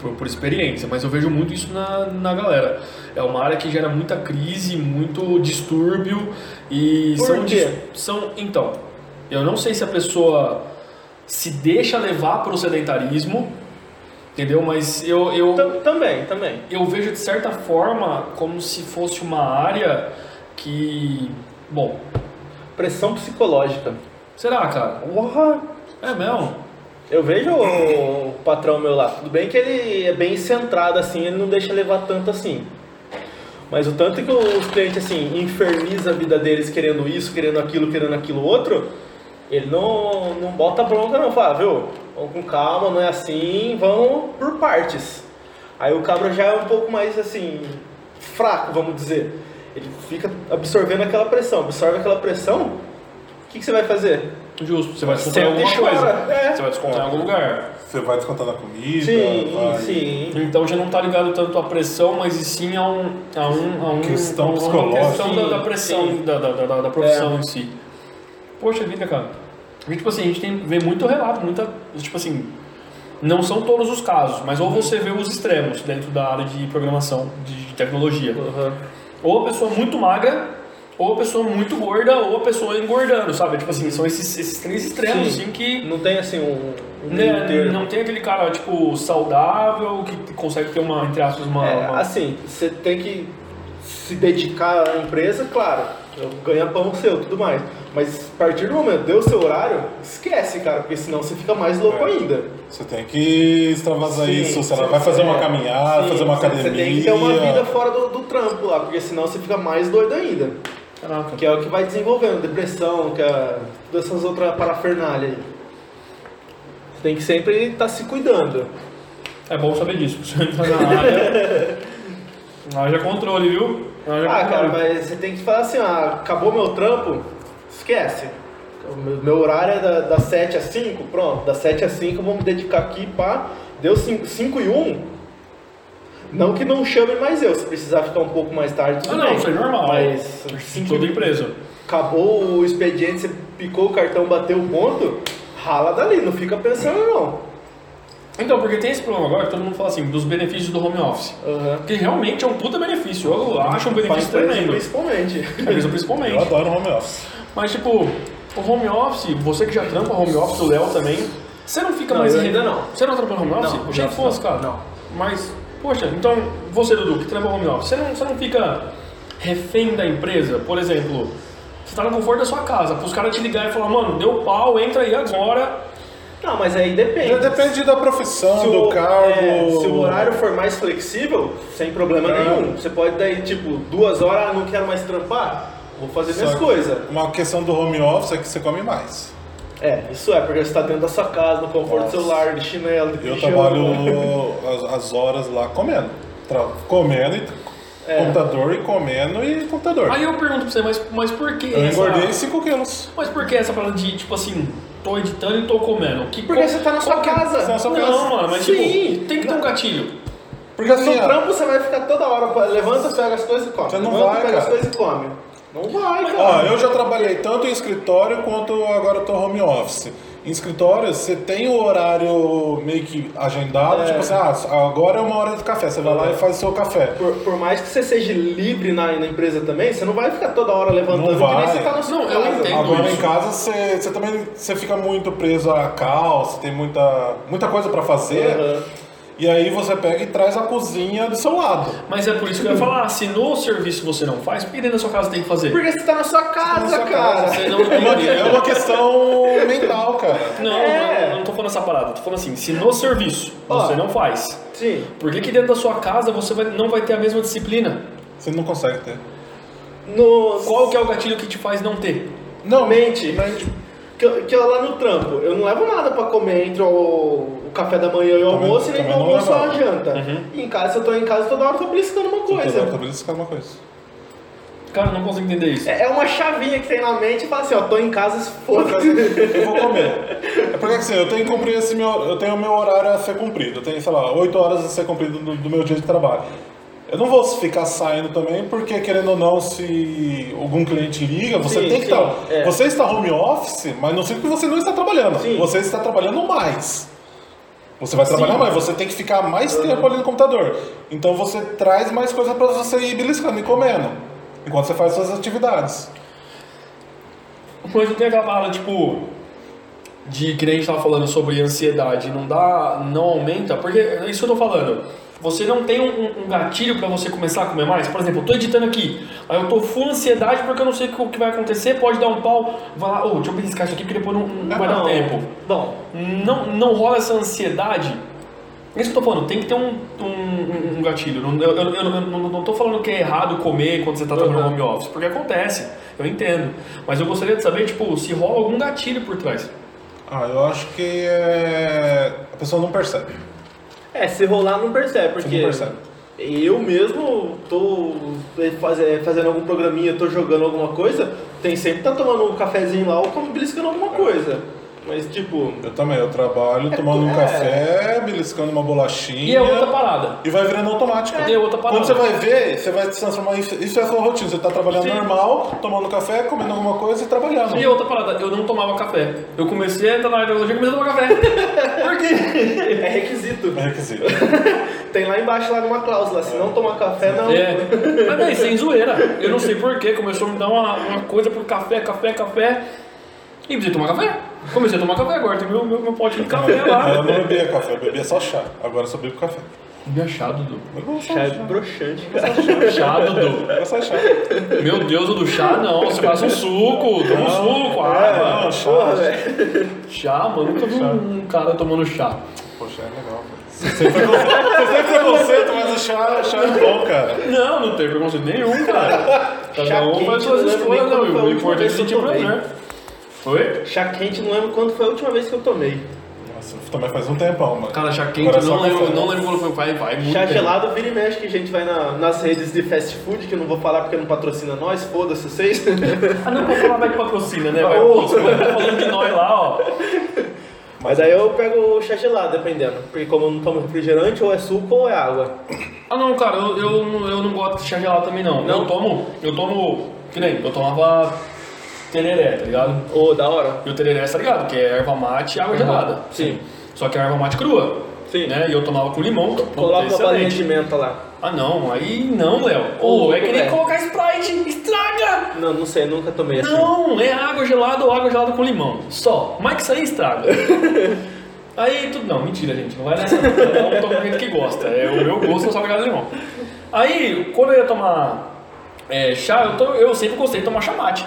por, por experiência, mas eu vejo muito isso na, na galera. É uma área que gera muita crise, muito distúrbio e Por são, quê? são então. Eu não sei se a pessoa se deixa levar pro sedentarismo, entendeu? Mas eu, eu, Tam- Também, também. eu vejo de certa forma como se fosse uma área que. Bom, Pressão psicológica. será, cara? Porra! É mesmo? Eu vejo o patrão meu lá. Tudo bem que ele é bem centrado assim, ele não deixa levar tanto assim. Mas o tanto que os clientes assim inferniza a vida deles querendo isso, querendo aquilo, querendo aquilo outro, ele não, não bota bronca não, fala, viu? Vamos com calma, não é assim, vamos por partes. Aí o cabra já é um pouco mais assim, fraco, vamos dizer. Ele fica absorvendo aquela pressão, absorve aquela pressão, o que, que você vai fazer? Justo, você vai descontar em alguma coisa. é. Você vai descontar em algum lugar. Você vai descontar na comida, Sim, vai... sim. Então já não tá ligado tanto à pressão, mas e sim a um. A um, a um Questão a uma psicológica. questão da, da pressão, Sim. da, da, da, da profissão É. em si. Poxa vida, cara. E, tipo assim, a gente tem, vê muito relato, muita. Tipo assim. Não são todos os casos, mas ou você vê os extremos dentro da área de programação, de tecnologia. Uhum. Ou a pessoa muito magra, ou a pessoa muito gorda, ou a pessoa engordando, sabe? Tipo assim, são esses, esses três extremos, Sim. assim, que Não tem assim um, um né, não tem aquele cara, tipo, saudável, que consegue ter uma, entre aspas, uma... É, uma- assim, você tem que se dedicar à empresa, claro, ganha pão seu, tudo mais. Mas a partir do momento deu o seu horário, esquece, cara, porque senão você fica mais louco É. ainda. Você tem que extravasar Sim, isso, sei lá, vai fazer uma é. caminhada, Sim, fazer uma você- academia. Você tem que ter uma vida fora do, do trampo lá, porque senão você fica mais doido ainda. Caraca. Que é o que vai desenvolvendo, depressão, que é todas essas outras parafernália aí. Você tem que sempre estar se cuidando. É bom saber disso, você entra na área... Haja controle, viu? Ah, cara, mas você tem que falar assim, ah, acabou meu trampo, esquece. Meu, meu horário é da, das 7 às 5, pronto, das 7 às 5 eu vou me dedicar aqui, pá. Deu 5 e 1. Não que não chame mais eu, se precisar ficar um pouco mais tarde, tudo Ah, não, bem. isso é normal. Mas cinco toda empresa. acabou o expediente, você picou o cartão, bateu o ponto, rala dali, não fica pensando não. Então, porque tem esse problema agora que todo mundo fala assim, dos benefícios do home office. Aham. Porque realmente é um puta benefício. Eu acho um benefício empresa, tremendo. principalmente. Empresa principalmente. Eu adoro home office. Mas tipo, o home office, você que já trampa home office, o Léo também, você não fica Não, mais ainda não. Você não trampa home office? Não, que fosse, não, cara. não. Mas, poxa, então você, Dudu, que trampa home office, você não, você não fica refém da empresa? Por exemplo, você tá no conforto da sua casa, pros caras te ligarem e falar, mano, deu pau, entra aí agora. Não, mas aí depende. Depende da profissão, se do o, cargo. é, se o horário for mais flexível, sem problema É. nenhum. Você pode daí, tipo, duas horas, ah, não quero mais trampar, vou fazer minhas Só coisas. Uma questão do home office é que você come mais. É, isso é, porque você está dentro da sua casa, no conforto Nossa. do celular, de chinelo, de Eu trabalho as, as horas lá comendo. Tra- Comendo e É. computador e comendo e computador. Aí eu pergunto pra você, mas, mas por que Eu essa... engordei 5 quilos. Mas por que essa parada de, tipo assim, tô editando e tô comendo? Que, Porque você tá na sua que- casa. Você tá na sua Não, casa. mano, mas Sim. tipo, tem que ter um gatilho. Porque No assim, ó, trampo você vai ficar toda hora, levanta, pega as coisas e come. Você não levanta, vai, pega as cara. coisas e come. Não vai, ó, cara. eu já trabalhei tanto em escritório quanto agora eu tô home office. Em escritório, você tem o horário meio que agendado, É. tipo assim, ah, agora é uma hora de café, você vai lá e faz o seu café. Por, por mais que você seja livre na, na empresa também, você não vai ficar toda hora levantando Não que nem vai. você tá na sua Não, eu entendo. Agora em isso. casa você, você também você fica muito preso a cal, você tem muita, muita coisa pra fazer. Aham. E aí você pega e traz a cozinha do seu lado. Mas é por isso que eu ia falar, se no serviço você não faz, por que dentro da sua casa tem que fazer? Porque você tá na sua casa, Na sua cara. Você não É uma, tem é uma questão mental, cara. Não, É. não, não tô falando essa parada, tô falando assim, se no serviço Ó. você não faz, Sim. por que, que dentro da sua casa você vai- não vai ter a mesma disciplina? Você não consegue ter. No, Qual que é o gatilho que te faz não ter? Não, mente. Que, eu- que eu lá no trampo, eu não levo nada pra comer entre o, o café da manhã e o Também- almoço, e nem o almoço ou a janta. E em casa, se eu tô em casa, toda hora eu tô beliscando uma Toda hora coisa. tá beliscando uma coisa. Cara, eu não consigo entender isso. É é uma chavinha que tem na mente e fala assim, ó, tô em casa, se foda-se. Eu vou comer. É porque assim, eu tenho que cumprir esse meu. Eu tenho o meu horário a ser cumprido. Eu tenho, sei lá, 8 horas a ser cumprido do, do meu dia de trabalho. Eu não vou ficar saindo também, porque querendo ou não, se algum cliente liga, você Sim, tem que sim, estar. é. Você está home office, mas não significa que você não está trabalhando. Sim. Você está trabalhando mais. Você vai trabalhar Sim. mais, você tem que ficar mais tempo ali no computador. Então você traz mais coisa para você ir beliscando e comendo. Enquanto você faz suas atividades. Mas não tem aquela parada, tipo, de que nem a gente tava falando sobre ansiedade, não dá, não aumenta, porque é isso que eu tô falando. Você não tem um, um gatilho pra você começar a comer mais? Por exemplo, eu tô editando aqui, aí eu tô full ansiedade porque eu não sei o que vai acontecer, pode dar um pau, vai lá, ô, deixa eu beliscar isso aqui porque depois não, não vai dar Não. tempo. Bom, Não, não rola essa ansiedade. É isso que eu tô falando, tem que ter um, um, um- gatilho. Não- Eu, eu, eu, não- não, não tô falando que é errado comer quando você tá trabalhando Uhum. home office, porque acontece, eu entendo. Mas eu gostaria de saber, tipo, se rola algum gatilho por trás. Ah, eu acho que é... a pessoa não percebe. É, se rolar não percebe, porque não percebe. eu mesmo tô faz- fazendo algum programinha, tô jogando alguma coisa, tem sempre tá tomando um cafezinho lá ou como beliscando alguma coisa. Mas tipo, Eu também, eu trabalho tomando um é. café, beliscando uma bolachinha. E é outra parada. E vai virando automático. E é outra parada. Quando você vai ver, você vai se transformar isso. Isso é a sua rotina. Você tá trabalhando Sim. normal, tomando café, comendo alguma coisa e trabalhando. E outra parada, eu não tomava café. Eu comecei a entrar na radiologia e comecei a tomar café. Por quê? é requisito. É requisito. Tem lá embaixo lá numa cláusula, se não tomar café, não. É, mas daí, sem zoeira. Eu não sei porquê, começou a me dar uma, uma coisa por café, café, café. E precisei tomar café. Comecei a tomar café agora, tem meu, meu, meu pote de café eu lá. não bebia café, eu bebia só chá. Agora eu só bebo café. Me achado, Dudu. Eu Chá é chá. broxante, cara. Chá, Dudu. É só chá. Meu Deus, o do chá não. Você faz um suco, toma um suco, água. Não, chá. Velho. Chá, mano, nunca vi um cara tomando chá. Poxa, é legal. velho. Você tem preconceito, você tem preconceito, mas o chá, chá é bom, cara. Não, não tem preconceito nenhum, cara. Chá Cada um faz eu suas escolhas, não. a O importante é eu sentir prazer. Oi? Chá quente, não lembro quando foi a última vez que eu tomei. Nossa, também faz um tempão, mano. Cara, chá quente, Agora eu não só lembro, não lembro quando foi. Vai, vai, muito Chá tempo. gelado vira e mexe que a gente vai na- nas redes de fast food, que eu não vou falar porque não patrocina nós, foda-se vocês. Ah, não, pra falar vai que patrocina, né? Vai, Ô. pô, você tá falando de nós lá, ó. Mas aí eu pego o chá gelado, dependendo. Porque como eu não tomo refrigerante, ou é suco ou é água. Ah, não, cara, eu, eu, não- eu não gosto de chá gelado também, não. Não? Eu tomo, eu tomo, que nem, eu tomava tereré, tá ligado? Ô, da hora. E o tereré, tá ligado? Que é erva mate e água gelada. Sim. Só que é erva mate crua. Sim. Né? E eu tomava com limão. Coloca uma balinha de menta lá. Ah, não, aí não, Léo. Ô, Ô, é que nem é. colocar Sprite, estraga! Não, não sei, nunca tomei assim. Não, é água gelada ou água gelada com limão. Só. Mas que isso aí estraga. aí tudo. Não, mentira, gente. Não vai nessa. Cada um toma do jeito que gosta. É o meu gosto é só água de limão. Aí, quando eu ia tomar é, chá, eu, to- eu sempre gostei de tomar chamate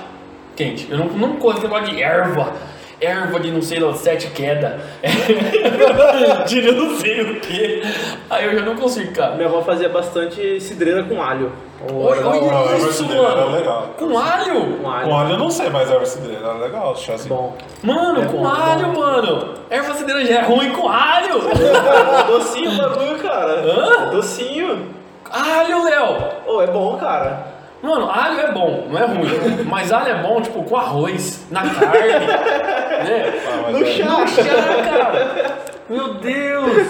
quente. Eu não, não gosto de tomar de erva. Erva de não sei lá, sete queda. de não sei o que. Aí eu já não consigo, cara. Minha avó fazia bastante cidreira com alho. Olha, olha isso, era mano. legal. Com alho? Com alho. Com alho eu não sei, mas erva cidreira era legal, chá assim. Bom. Mano, É com bom, alho, bom. mano. Erva cidreira já é ruim com alho. docinho o bagulho, cara. Hã? Docinho. Alho, Léo! Ô, é bom, cara. Mano, alho é bom, não é ruim. Mas alho é bom, tipo, com arroz, na carne, né? Ah, No é- chá. No chá, cara! Meu Deus!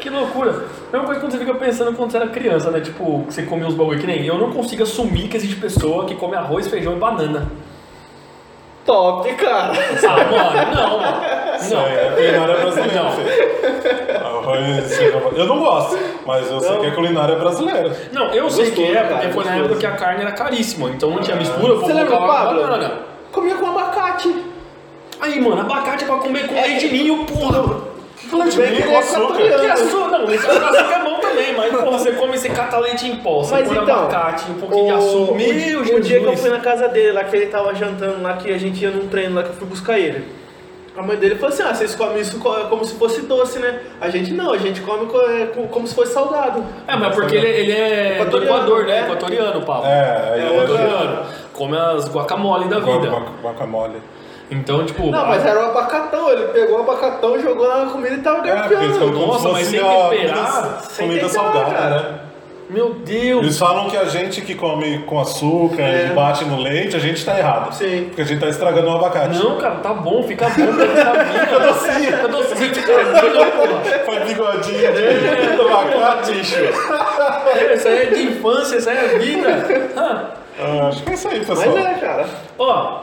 Que loucura! Mesma coisa quando você fica pensando quando você era criança, né? Tipo, que você comia os bagulho que nem eu não consigo assumir que existe pessoa que come arroz, feijão e banana. Top, cara. Ah, mano, não, mano. Não. aí é culinária brasileira, Não. feijão- Eu não gosto, mas eu sei que é culinária brasileira. Não, eu sei que é, porque cara, foi na época que a carne era caríssima, então não tinha mistura, eu vou Você lembra, Pablo? banana. Comia com abacate. Aí, mano, abacate é pra comer com leite ninho, porra. Leite Bem que com é açúcar. equatoriano. Que açúcar, não, leite com açúcar é bom também, mas porra, você come, você cata leite em pó, você Mas põe então, abacate, um pouquinho de o- açúcar. o- Meu o, Jesus. dia que eu fui na casa dele, lá que ele tava jantando, lá que a gente ia num treino, lá que eu fui buscar ele. A mãe dele falou assim, ah, vocês comem isso co- como se fosse doce, né? A gente não, a gente come co- é, co- como se fosse salgado. É, mas porque ele, ele é Equatoriano, Equador, né? né? Equatoriano, Pablo. É, É é equatoriano. Come as guacamole da vida. Guac- Guacamole. Então, tipo. Não, mas era o abacatão, ele pegou o abacatão, jogou na comida e tava É, colocam como Nossa, mas sem temperar, comida, sem comida temperar, salgada, cara. né? Meu Deus. Eles falam que a gente que come com açúcar É. e bate no leite, a gente tá errado. Sim. Porque a gente tá estragando o abacate. Não, cara, tá bom, fica bom, fica docinho. Fica docinho, fica docinho. Faz bigodinho É, de abacate. bicho. É, Isso aí é de infância, isso aí é vida. Ah, Ah, acho que é isso aí, pessoal. Mas é, cara. Ó,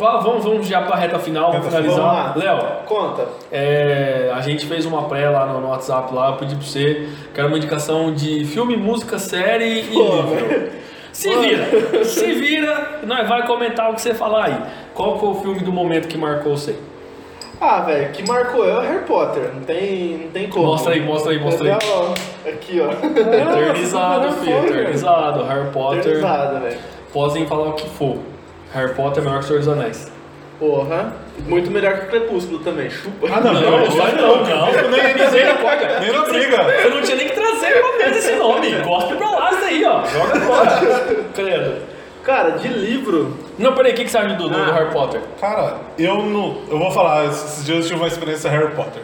vamos, vamos já pra reta final, vamos finalizar. final. Léo, Conta. é, a gente fez uma pré lá no, no WhatsApp lá, eu pedi pra você, que era uma indicação de filme, música, série e Pô, livro. Se vira, se vira, nós vai comentar o que você falar aí. Qual foi o filme do momento que marcou você? Ah, velho, que marcou eu é Harry Potter. Não tem, não tem como. Mostra aí, mostra aí, mostra aí. Aqui, ó. Eternizado, filho, Potter. eternizado. Harry Potter, Eternizado, velho. podem falar o que for. Harry Potter é melhor que o Senhor dos Anéis. Porra. Muito melhor que Crepúsculo também. Chupa. Ah, não, Não, não, não, vai não, não. Nem, nem, nem na briga. Eu não tinha nem que trazer pra mesa esse nome. Cospe pra lá isso aí, ó. Joga fora. Credo. Cara, de livro. Não, peraí, o que, que você acha do, do, do Ah. Harry Potter? Cara, eu não. Eu vou falar, esses dias eu tive uma experiência Harry Potter.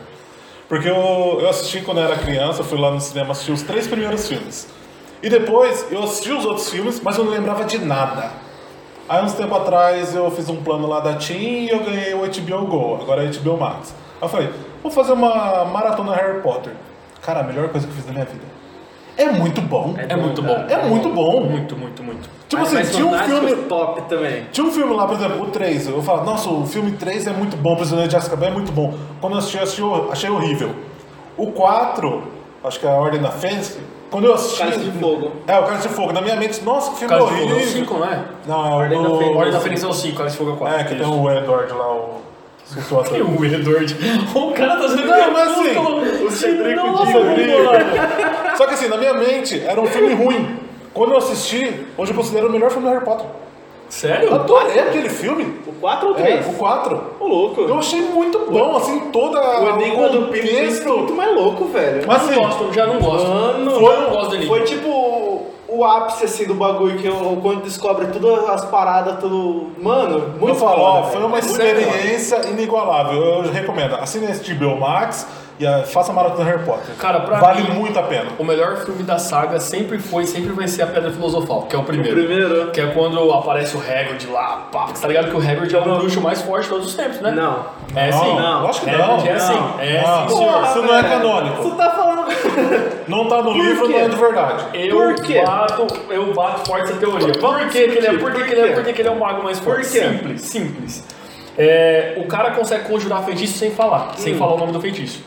Porque eu, eu assisti quando eu era criança, eu fui lá no cinema assistir os três primeiros filmes. E depois eu assisti os outros filmes, mas eu não lembrava de nada. Aí uns tempo atrás eu fiz um plano lá da TIM e eu ganhei o HBO Go, agora é HBO Max. Aí eu falei, vou fazer uma maratona Harry Potter. Cara, a melhor coisa que eu fiz na minha vida. É muito bom. É muito bom. É muito bom. Muito, muito, muito. Tipo Mas- assim, mas tinha um filme. top também. Tinha um filme lá, por exemplo, o 3. Eu falo, nossa, o filme 3 é muito bom, o Prisioneiro de Azkaban é muito bom. Quando eu assisti, eu assisti, eu achei horrível. O 4, acho que é a Ordem da Fênix, quando eu assisti... Cálice de Fogo. É, o Cálice de Fogo. Na minha mente, nossa, que filme Cara de Fogo é o horrível. 5, não é? Não, é o Ordem da do... Da Fênix é o 5, Cálice de Fogo é o 4. É, que tem o Edward lá, o... Esqueci o Edward. O cara tá sendo Não, mas assim, o Cedrico mano. Só que assim, na minha mente, era um filme ruim. Quando eu assisti, hoje eu considero o melhor filme do Harry Potter. Sério? Eu adorei aquele filme. O 4 ou o É, 3? o 4. O louco. Eu achei muito bom, assim, toda O Enigma do Pino é muito mais louco, velho. Mas não assim, gosto, já não gosto. Mano, eu não gosto dele. Foi tipo o ápice assim do bagulho que eu, quando descobre todas as paradas, tudo. Mano, muito eu falo, ó, foda, foi uma Muito experiência inigualável. Eu recomendo. Assine esse HBO Max e ah, faça a maratona Harry Potter. Cara, pra vale mim- muito a pena. O melhor filme da saga sempre foi e sempre vai ser a Pedra Filosofal, que é o primeiro. Primeiro. Que é quando aparece o Hagrid lá, pá. Você tá ligado que o Hagrid é o bruxo mais forte de todos os tempos, né? Não. É Não, sim. não. lógico que Hagrid não. é assim. Não. É Não. sim, senhor. Porra. Isso não é canônico. Você tá falando. Não tá no Por livro, quê? não é de verdade. Eu Por quê? bato, eu bato forte essa teoria. Por que, que ele é, por que, Por que ele é, por que, que ele é o mago mais forte? Por quê? Simples, simples. É, o cara consegue conjurar feitiço sem falar, sem Hum. falar o nome do feitiço.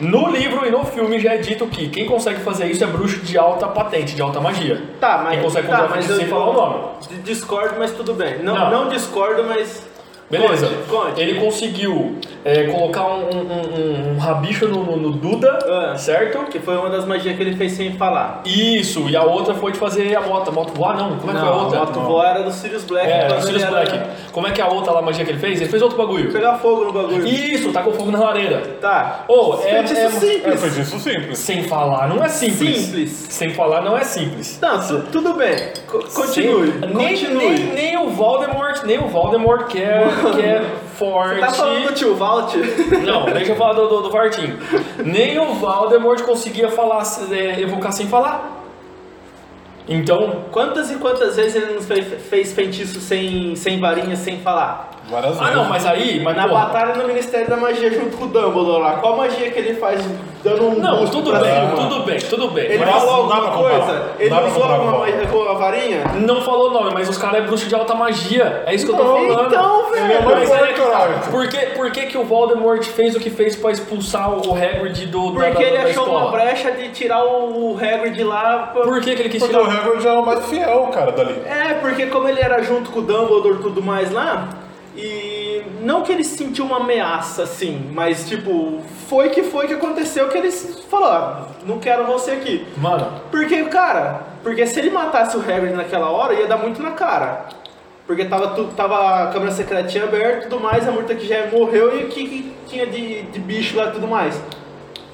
No livro e no filme já é dito que quem consegue fazer isso é bruxo de alta patente, de alta magia. Tá, mas. Quem consegue tá, conjurar mas feitiço sem falar o nome. Discordo, mas tudo bem. Não, Não. não. discordo, mas. Beleza. Conte, conte. Ele conseguiu é, colocar um, um, um- um rabicho no, no- no Duda, Ah. certo? Que foi uma das magias que ele fez sem falar. Isso, e a outra foi de fazer a moto. A moto voar, não. Como é que foi a não, outra? a moto voar era do Sirius Black. É, quando o Sirius ele era- Black. Como é que é a outra lá magia que ele fez? Ele fez outro bagulho. Pegar fogo no bagulho. Isso, tá com fogo na lareira. Tá. É, Feitiço é- É, simples. disso simples. Sem falar, não é simples. Simples. Sem falar, não é simples. Não, tu- tudo bem. Co- Continue. Sem- nem, continue. Nem, nem o Voldemort, nem o Voldemort que é, que é forte. Tá falando do tio Valt? Não, deixa eu falar do, do, do Vartinho. Nem o Voldemort conseguia falar, é, evocar sem falar. Então, Quantas e quantas vezes ele nos fez, fez feitiço sem, sem varinha, sem falar? Várias ah vezes. não, mas aí, mas Na porra, batalha no Ministério da Magia junto com o Dumbledore lá, qual magia que ele faz dando um Não, tudo pra bem, cima? tudo bem, tudo bem. Ele Mas falou não alguma coisa? Não Ele usou alguma magia com a varinha? não falou nome, mas os caras é bruxo de alta magia. É isso que eu tô Então, falando. então, velho. É Mas que tá. caralho. Por que, por que, que o Voldemort fez o que fez pra expulsar o Hagrid do, da, Porque da, ele da achou escola? uma brecha de tirar o Hagrid lá. pra- Por que, que ele quis Porque o tirar? Hagrid é o mais fiel, cara, dali. É, porque como ele era junto com o Dumbledore e tudo mais lá, e não que ele sentiu uma ameaça assim, mas tipo, foi que foi que aconteceu que ele falou, ah, não quero você aqui. Mano, Porque, cara, porque se ele matasse o Hagrid naquela hora, ia dar muito na cara. Porque tava, tu, tava a câmera secretinha aberta e tudo mais, a Murta que já morreu e o que, que tinha de, de bicho lá e tudo mais.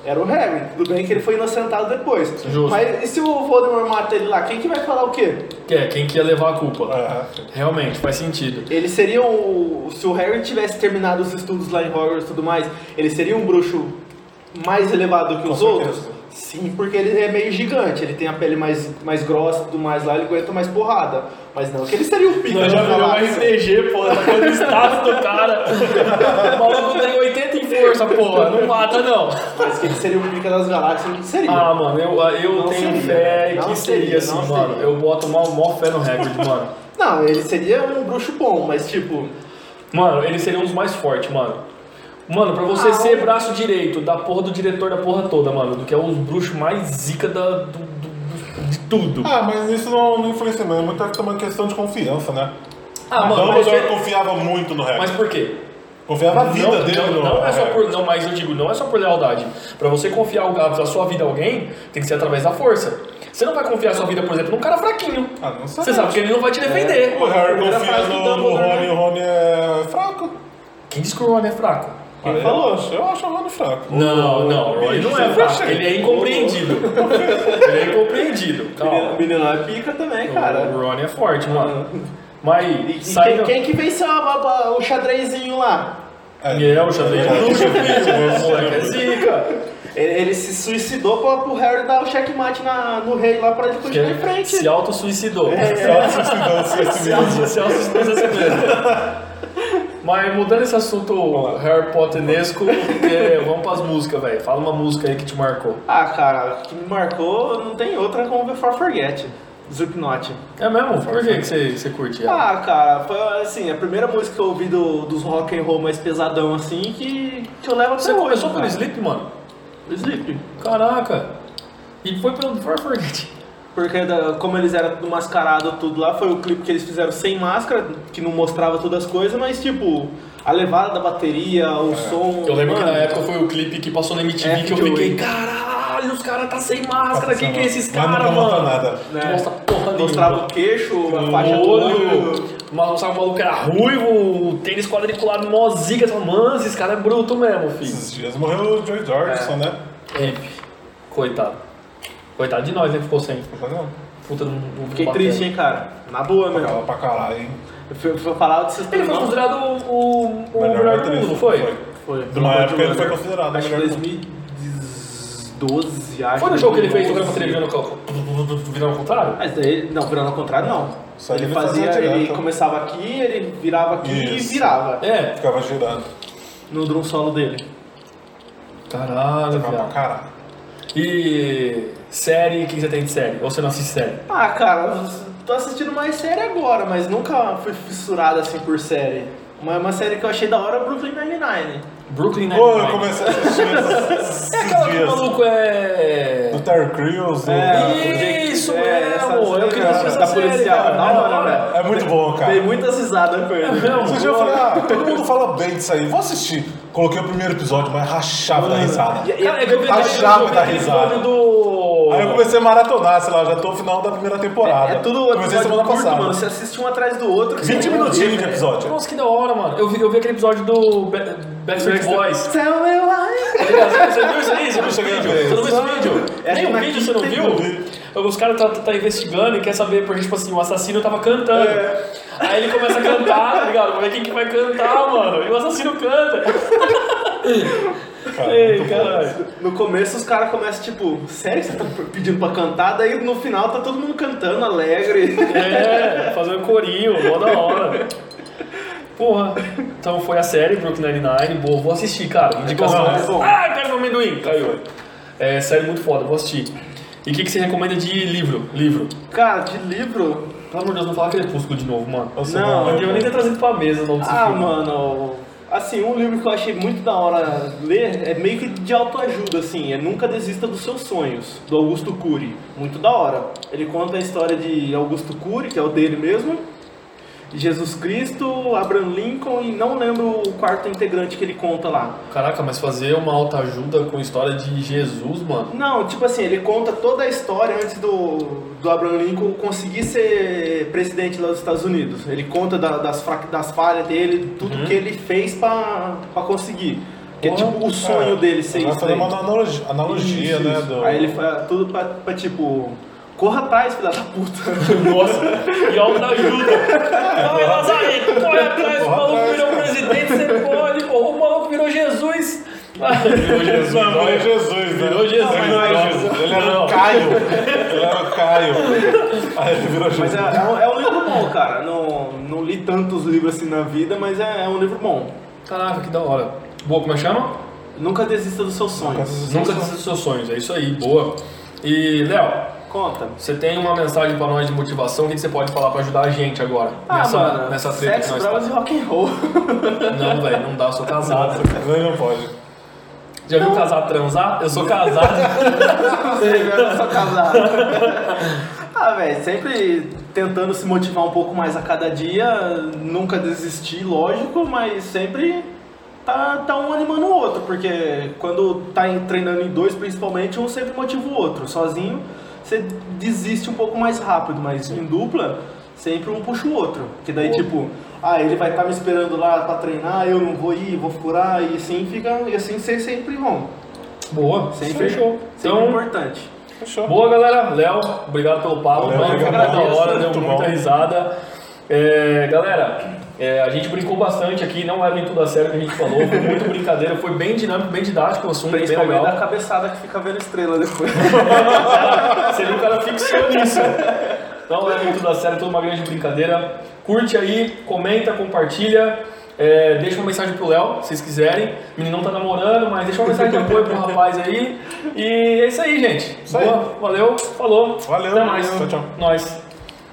Era o Hagrid, tudo bem que ele foi inocentado depois. Justo. Mas e se o Voldemort mata ele lá, quem que vai falar o quê? que é, quem que ia levar a culpa? É. Realmente, faz sentido. Ele seria o. Se o Harry tivesse terminado os estudos lá em Hogwarts e tudo mais, ele seria um bruxo mais elevado que os outros? Sim, porque ele é meio gigante, ele tem a pele mais, mais grossa e tudo mais lá, ele aguenta mais porrada. Mas não que ele seria o pica Nós já virou um. RPG, pô, tá o status do cara. O maluco tem 80 em força, porra, não mata não. Mas que ele seria o pica das galáxias, ele não seria. Ah, mano, eu, eu Não tenho seria, fé não que seria, seria assim, não mano. seria. Eu boto mó, mó fé no Hagrid, mano. Não, ele seria um bruxo bom, mas tipo. Mano, ele seria um dos mais fortes, mano. Mano, pra você Ah, ser braço direito da porra do diretor da porra toda, mano, do que é os bruxos mais zica da, do, do- de tudo. Ah, mas isso não, não influencia mesmo. É muito também questão de confiança, né? Ah, mano, mas, Dumbledore confiava muito no mas por quê? Confiava a vida não, dele não, no não é só por, não, mas eu digo, não é só por lealdade. Pra você confiar o- a sua vida a alguém, tem que ser através da força. Você não vai confiar a sua vida, por exemplo, num cara fraquinho. Ah, não sei. Você sabe que ele não vai te defender. O Harry Primeira confia do no, no Dumbledore, Rony né? e o Rony é fraco. Quem disse que o Ron é fraco? Quem Ah, falou? Eu acho o Rony fraco. Não, não, o Ron não é fraco. Ele é incompreendido. Ele é incompreendido. Calma. O menino é pica também, cara. O Ron é forte, mano. Mas E, e sai quem, quem que venceu o xadrezinho lá? E é o xadrez. O moleque é zica. Ele, se suicidou pra, pro Harry dar o checkmate na, no rei lá pra ele continuar em frente. Se auto-suicidou. É. Se suicidou, se esse Se mesmo. auto- se auto-suicidou assim mesmo. Mas mudando esse assunto Harry Potteresco, é, vamos pras músicas, velho. Fala uma música aí que te marcou. Ah, cara, que me marcou não tem outra como Before Forget. Slipknot. É mesmo? Por que que você, você curte ela? Ah, cara, foi assim, a primeira música que eu ouvi do, dos rock and roll mais pesadão assim que, que eu levo até Você hoje, começou pelo. Sleep, mano? Sleep. Caraca. E foi pelo For Forget. Porque da- como eles eram tudo mascarado tudo lá, foi o clipe que eles fizeram sem máscara, que não mostrava todas as coisas, mas tipo, a levada da bateria, o som. Eu lembro que mano, na época foi o clipe que passou na MTV É, que eu que eu fiquei, caralho, os caras tá sem máscara, quem que é esses caras, nunca mostra mano? nada. né, Não mostra porra nenhuma. mostrava o queixo, a O faixa do olho, mas o maluco era ruivo, o tênis quadriculado, mó zica, mano, esses caras é bruto mesmo, filho. Esses dias morreu o Joy Jordison, né? É, coitado. Coitado de nós, né, ficou sem. Puta, não, não Fiquei bateu. triste, hein, cara. Na boa mesmo. Pagava pra caralho, hein? Eu fui, fui falar desses Ele foi considerado o, o Melhor melhor do mundo, não foi? foi. Foi. De uma época ele foi considerado Acho que melhor do 2012, acho. Foi no jogo que ele fez o 2011. Gran Trevi virando virando ao contrário? Mas daí, não, virando ao contrário, não. Aí ele ele fazia, fazia ele começava aqui, ele virava aqui Isso. e virava. É. Ficava girando. No drum solo dele. Caralho, Ficava pra viado. caralho. E série, o que você tem de série? Ou você não assiste série? Ah, cara, eu tô assistindo mais série agora, mas nunca fui fissurado assim por série. Uma, uma série que eu achei da hora é Brooklyn Nine-Nine. Brooklyn Pô, eu Nine-Nine. comecei a assistir esses, É aquela que o dias. maluco é... Do Terry Crews. do- É, Isso É, mesmo, essa- eu queria assistir essa da série, policial. cara. Da hora, velho. É muito bom, cara. Dei muitas risadas com ele. Não, Esse dia eu falei, ah, todo mundo fala bem disso aí, vou assistir. Coloquei o primeiro episódio, mas rachava da risada. Cara, é que eu vi aquele- da aquele risada. episódio do... Aí eu comecei a maratonar, sei lá, já tô no final da primeira temporada. É tudo Comecei semana curto, passada. mano. Você assiste um atrás do outro. que 20 você não minutinhos de episódio. Nossa, que da hora, mano. Eu vi, eu vi aquele episódio do Ba- Backstreet Boys. Tell me why. Você viu isso aí? Você viu esse vídeo? Você não viu esse vídeo? É Nem o vídeo você não viu? Os caras tá, tá investigando e quer saber, porque, tipo assim, o assassino tava cantando. Aí ele começa a cantar, tá ligado? Vamos ver quem que vai cantar, mano. E o assassino canta. cara. Ei, bom. caralho. No começo os caras começam tipo, sério que você tá pedindo pra cantar? Daí no final tá todo mundo cantando, alegre. É, fazer um corinho, mó da hora. Porra, então foi a série Brooklyn Nine-Nine, boa, vou assistir, cara. Indicação. É bom. Ah, quero meu amendoim, caiu. É, série muito foda, vou assistir. E o que, que você recomenda de livro? Livro. Cara, de livro. Pelo amor de Deus, não fala Crepúsculo de novo, mano. Nossa, Não. mano. Eu devia nem ter trazido pra mesa o nome desse Ah, filme. mano. Assim, um livro que eu achei muito da hora ler é meio que de autoajuda, assim, é Nunca Desista dos Seus Sonhos, do Augusto Cury. Muito da hora. Ele conta a história de Augusto Cury, que é o dele mesmo, Jesus Cristo, Abraham Lincoln e não lembro o quarto integrante que ele conta lá. Caraca, mas fazer uma autoajuda com história de Jesus, mano. Não, tipo assim, ele conta toda a história antes do, do Abraham Lincoln conseguir ser presidente lá dos Estados Unidos. Ele conta da- das, das falhas dele, tudo que ele fez pra, pra conseguir. Que é tipo o sonho dele ser Vai isso. fazer daí. uma analogia, analogia Isso, né? isso. Do... Aí ele faz tudo pra, pra, tipo, corra atrás, filha da puta. Nossa, e autoajuda. Vai, Lazarento, corre atrás, o Corre maluco virou presidente, você pode, pô, o maluco virou Jesus. Virou Jesus. Não, não é. Jesus, né? Virou Jesus, Não, é nossa. Jesus. Ele era Não. o Caio. Ele era o Caio. Aí ele virou Mas Jesus. é, é um, é um livro bom, cara. Não, não li tantos livros assim na vida, mas é, é um livro bom. Caraca, que da hora. Boa, como é que chama? Nunca desista dos seus sonhos. Nunca desista dos seus sonhos, é isso aí, boa. E, Léo, Conta. você tem uma mensagem pra nós de motivação, o que que você pode falar pra ajudar a gente agora? Ah, nessa, mano, nessa treta sexo, que nós drogas e rock and roll. Não, velho, não dá, eu sou casado. Ele não pode. Já viu casado transar? Eu sou casado. Você eu sou casado. ah, velho, sempre tentando se motivar um pouco mais a cada dia, nunca desistir, lógico, mas sempre tá, tá um animando o outro, porque quando tá treinando em dois, principalmente, um sempre motiva o outro. Sozinho, você desiste um pouco mais rápido, mas em dupla, sempre um puxa o outro. Que daí, tipo, ah, ele vai estar me esperando lá pra treinar, eu não vou ir, vou furar, e assim fica, e assim vocês sempre vão. Boa, Sempre fechou. Sempre Então, importante. Fechou. Boa, galera. Léo, obrigado pelo papo. Mano. obrigado. Da hora, deu muita bom. risada. É, galera, é, a gente brincou bastante aqui, não levem tudo a sério o que a gente falou. Foi muito brincadeira, foi bem dinâmico, bem didático o assunto, bem Principalmente legal. da cabeçada que fica vendo estrela depois. Você viu o cara fixou nisso. Não levem tudo a sério, tudo uma grande brincadeira. Curte aí, comenta, compartilha. é, deixa uma mensagem pro Léo, se vocês quiserem. O meninão tá namorando, mas deixa uma mensagem de apoio pro rapaz aí. E é isso aí, gente. Isso aí. Boa, valeu, falou. Valeu, Até mais. tchau, tchau. Nós.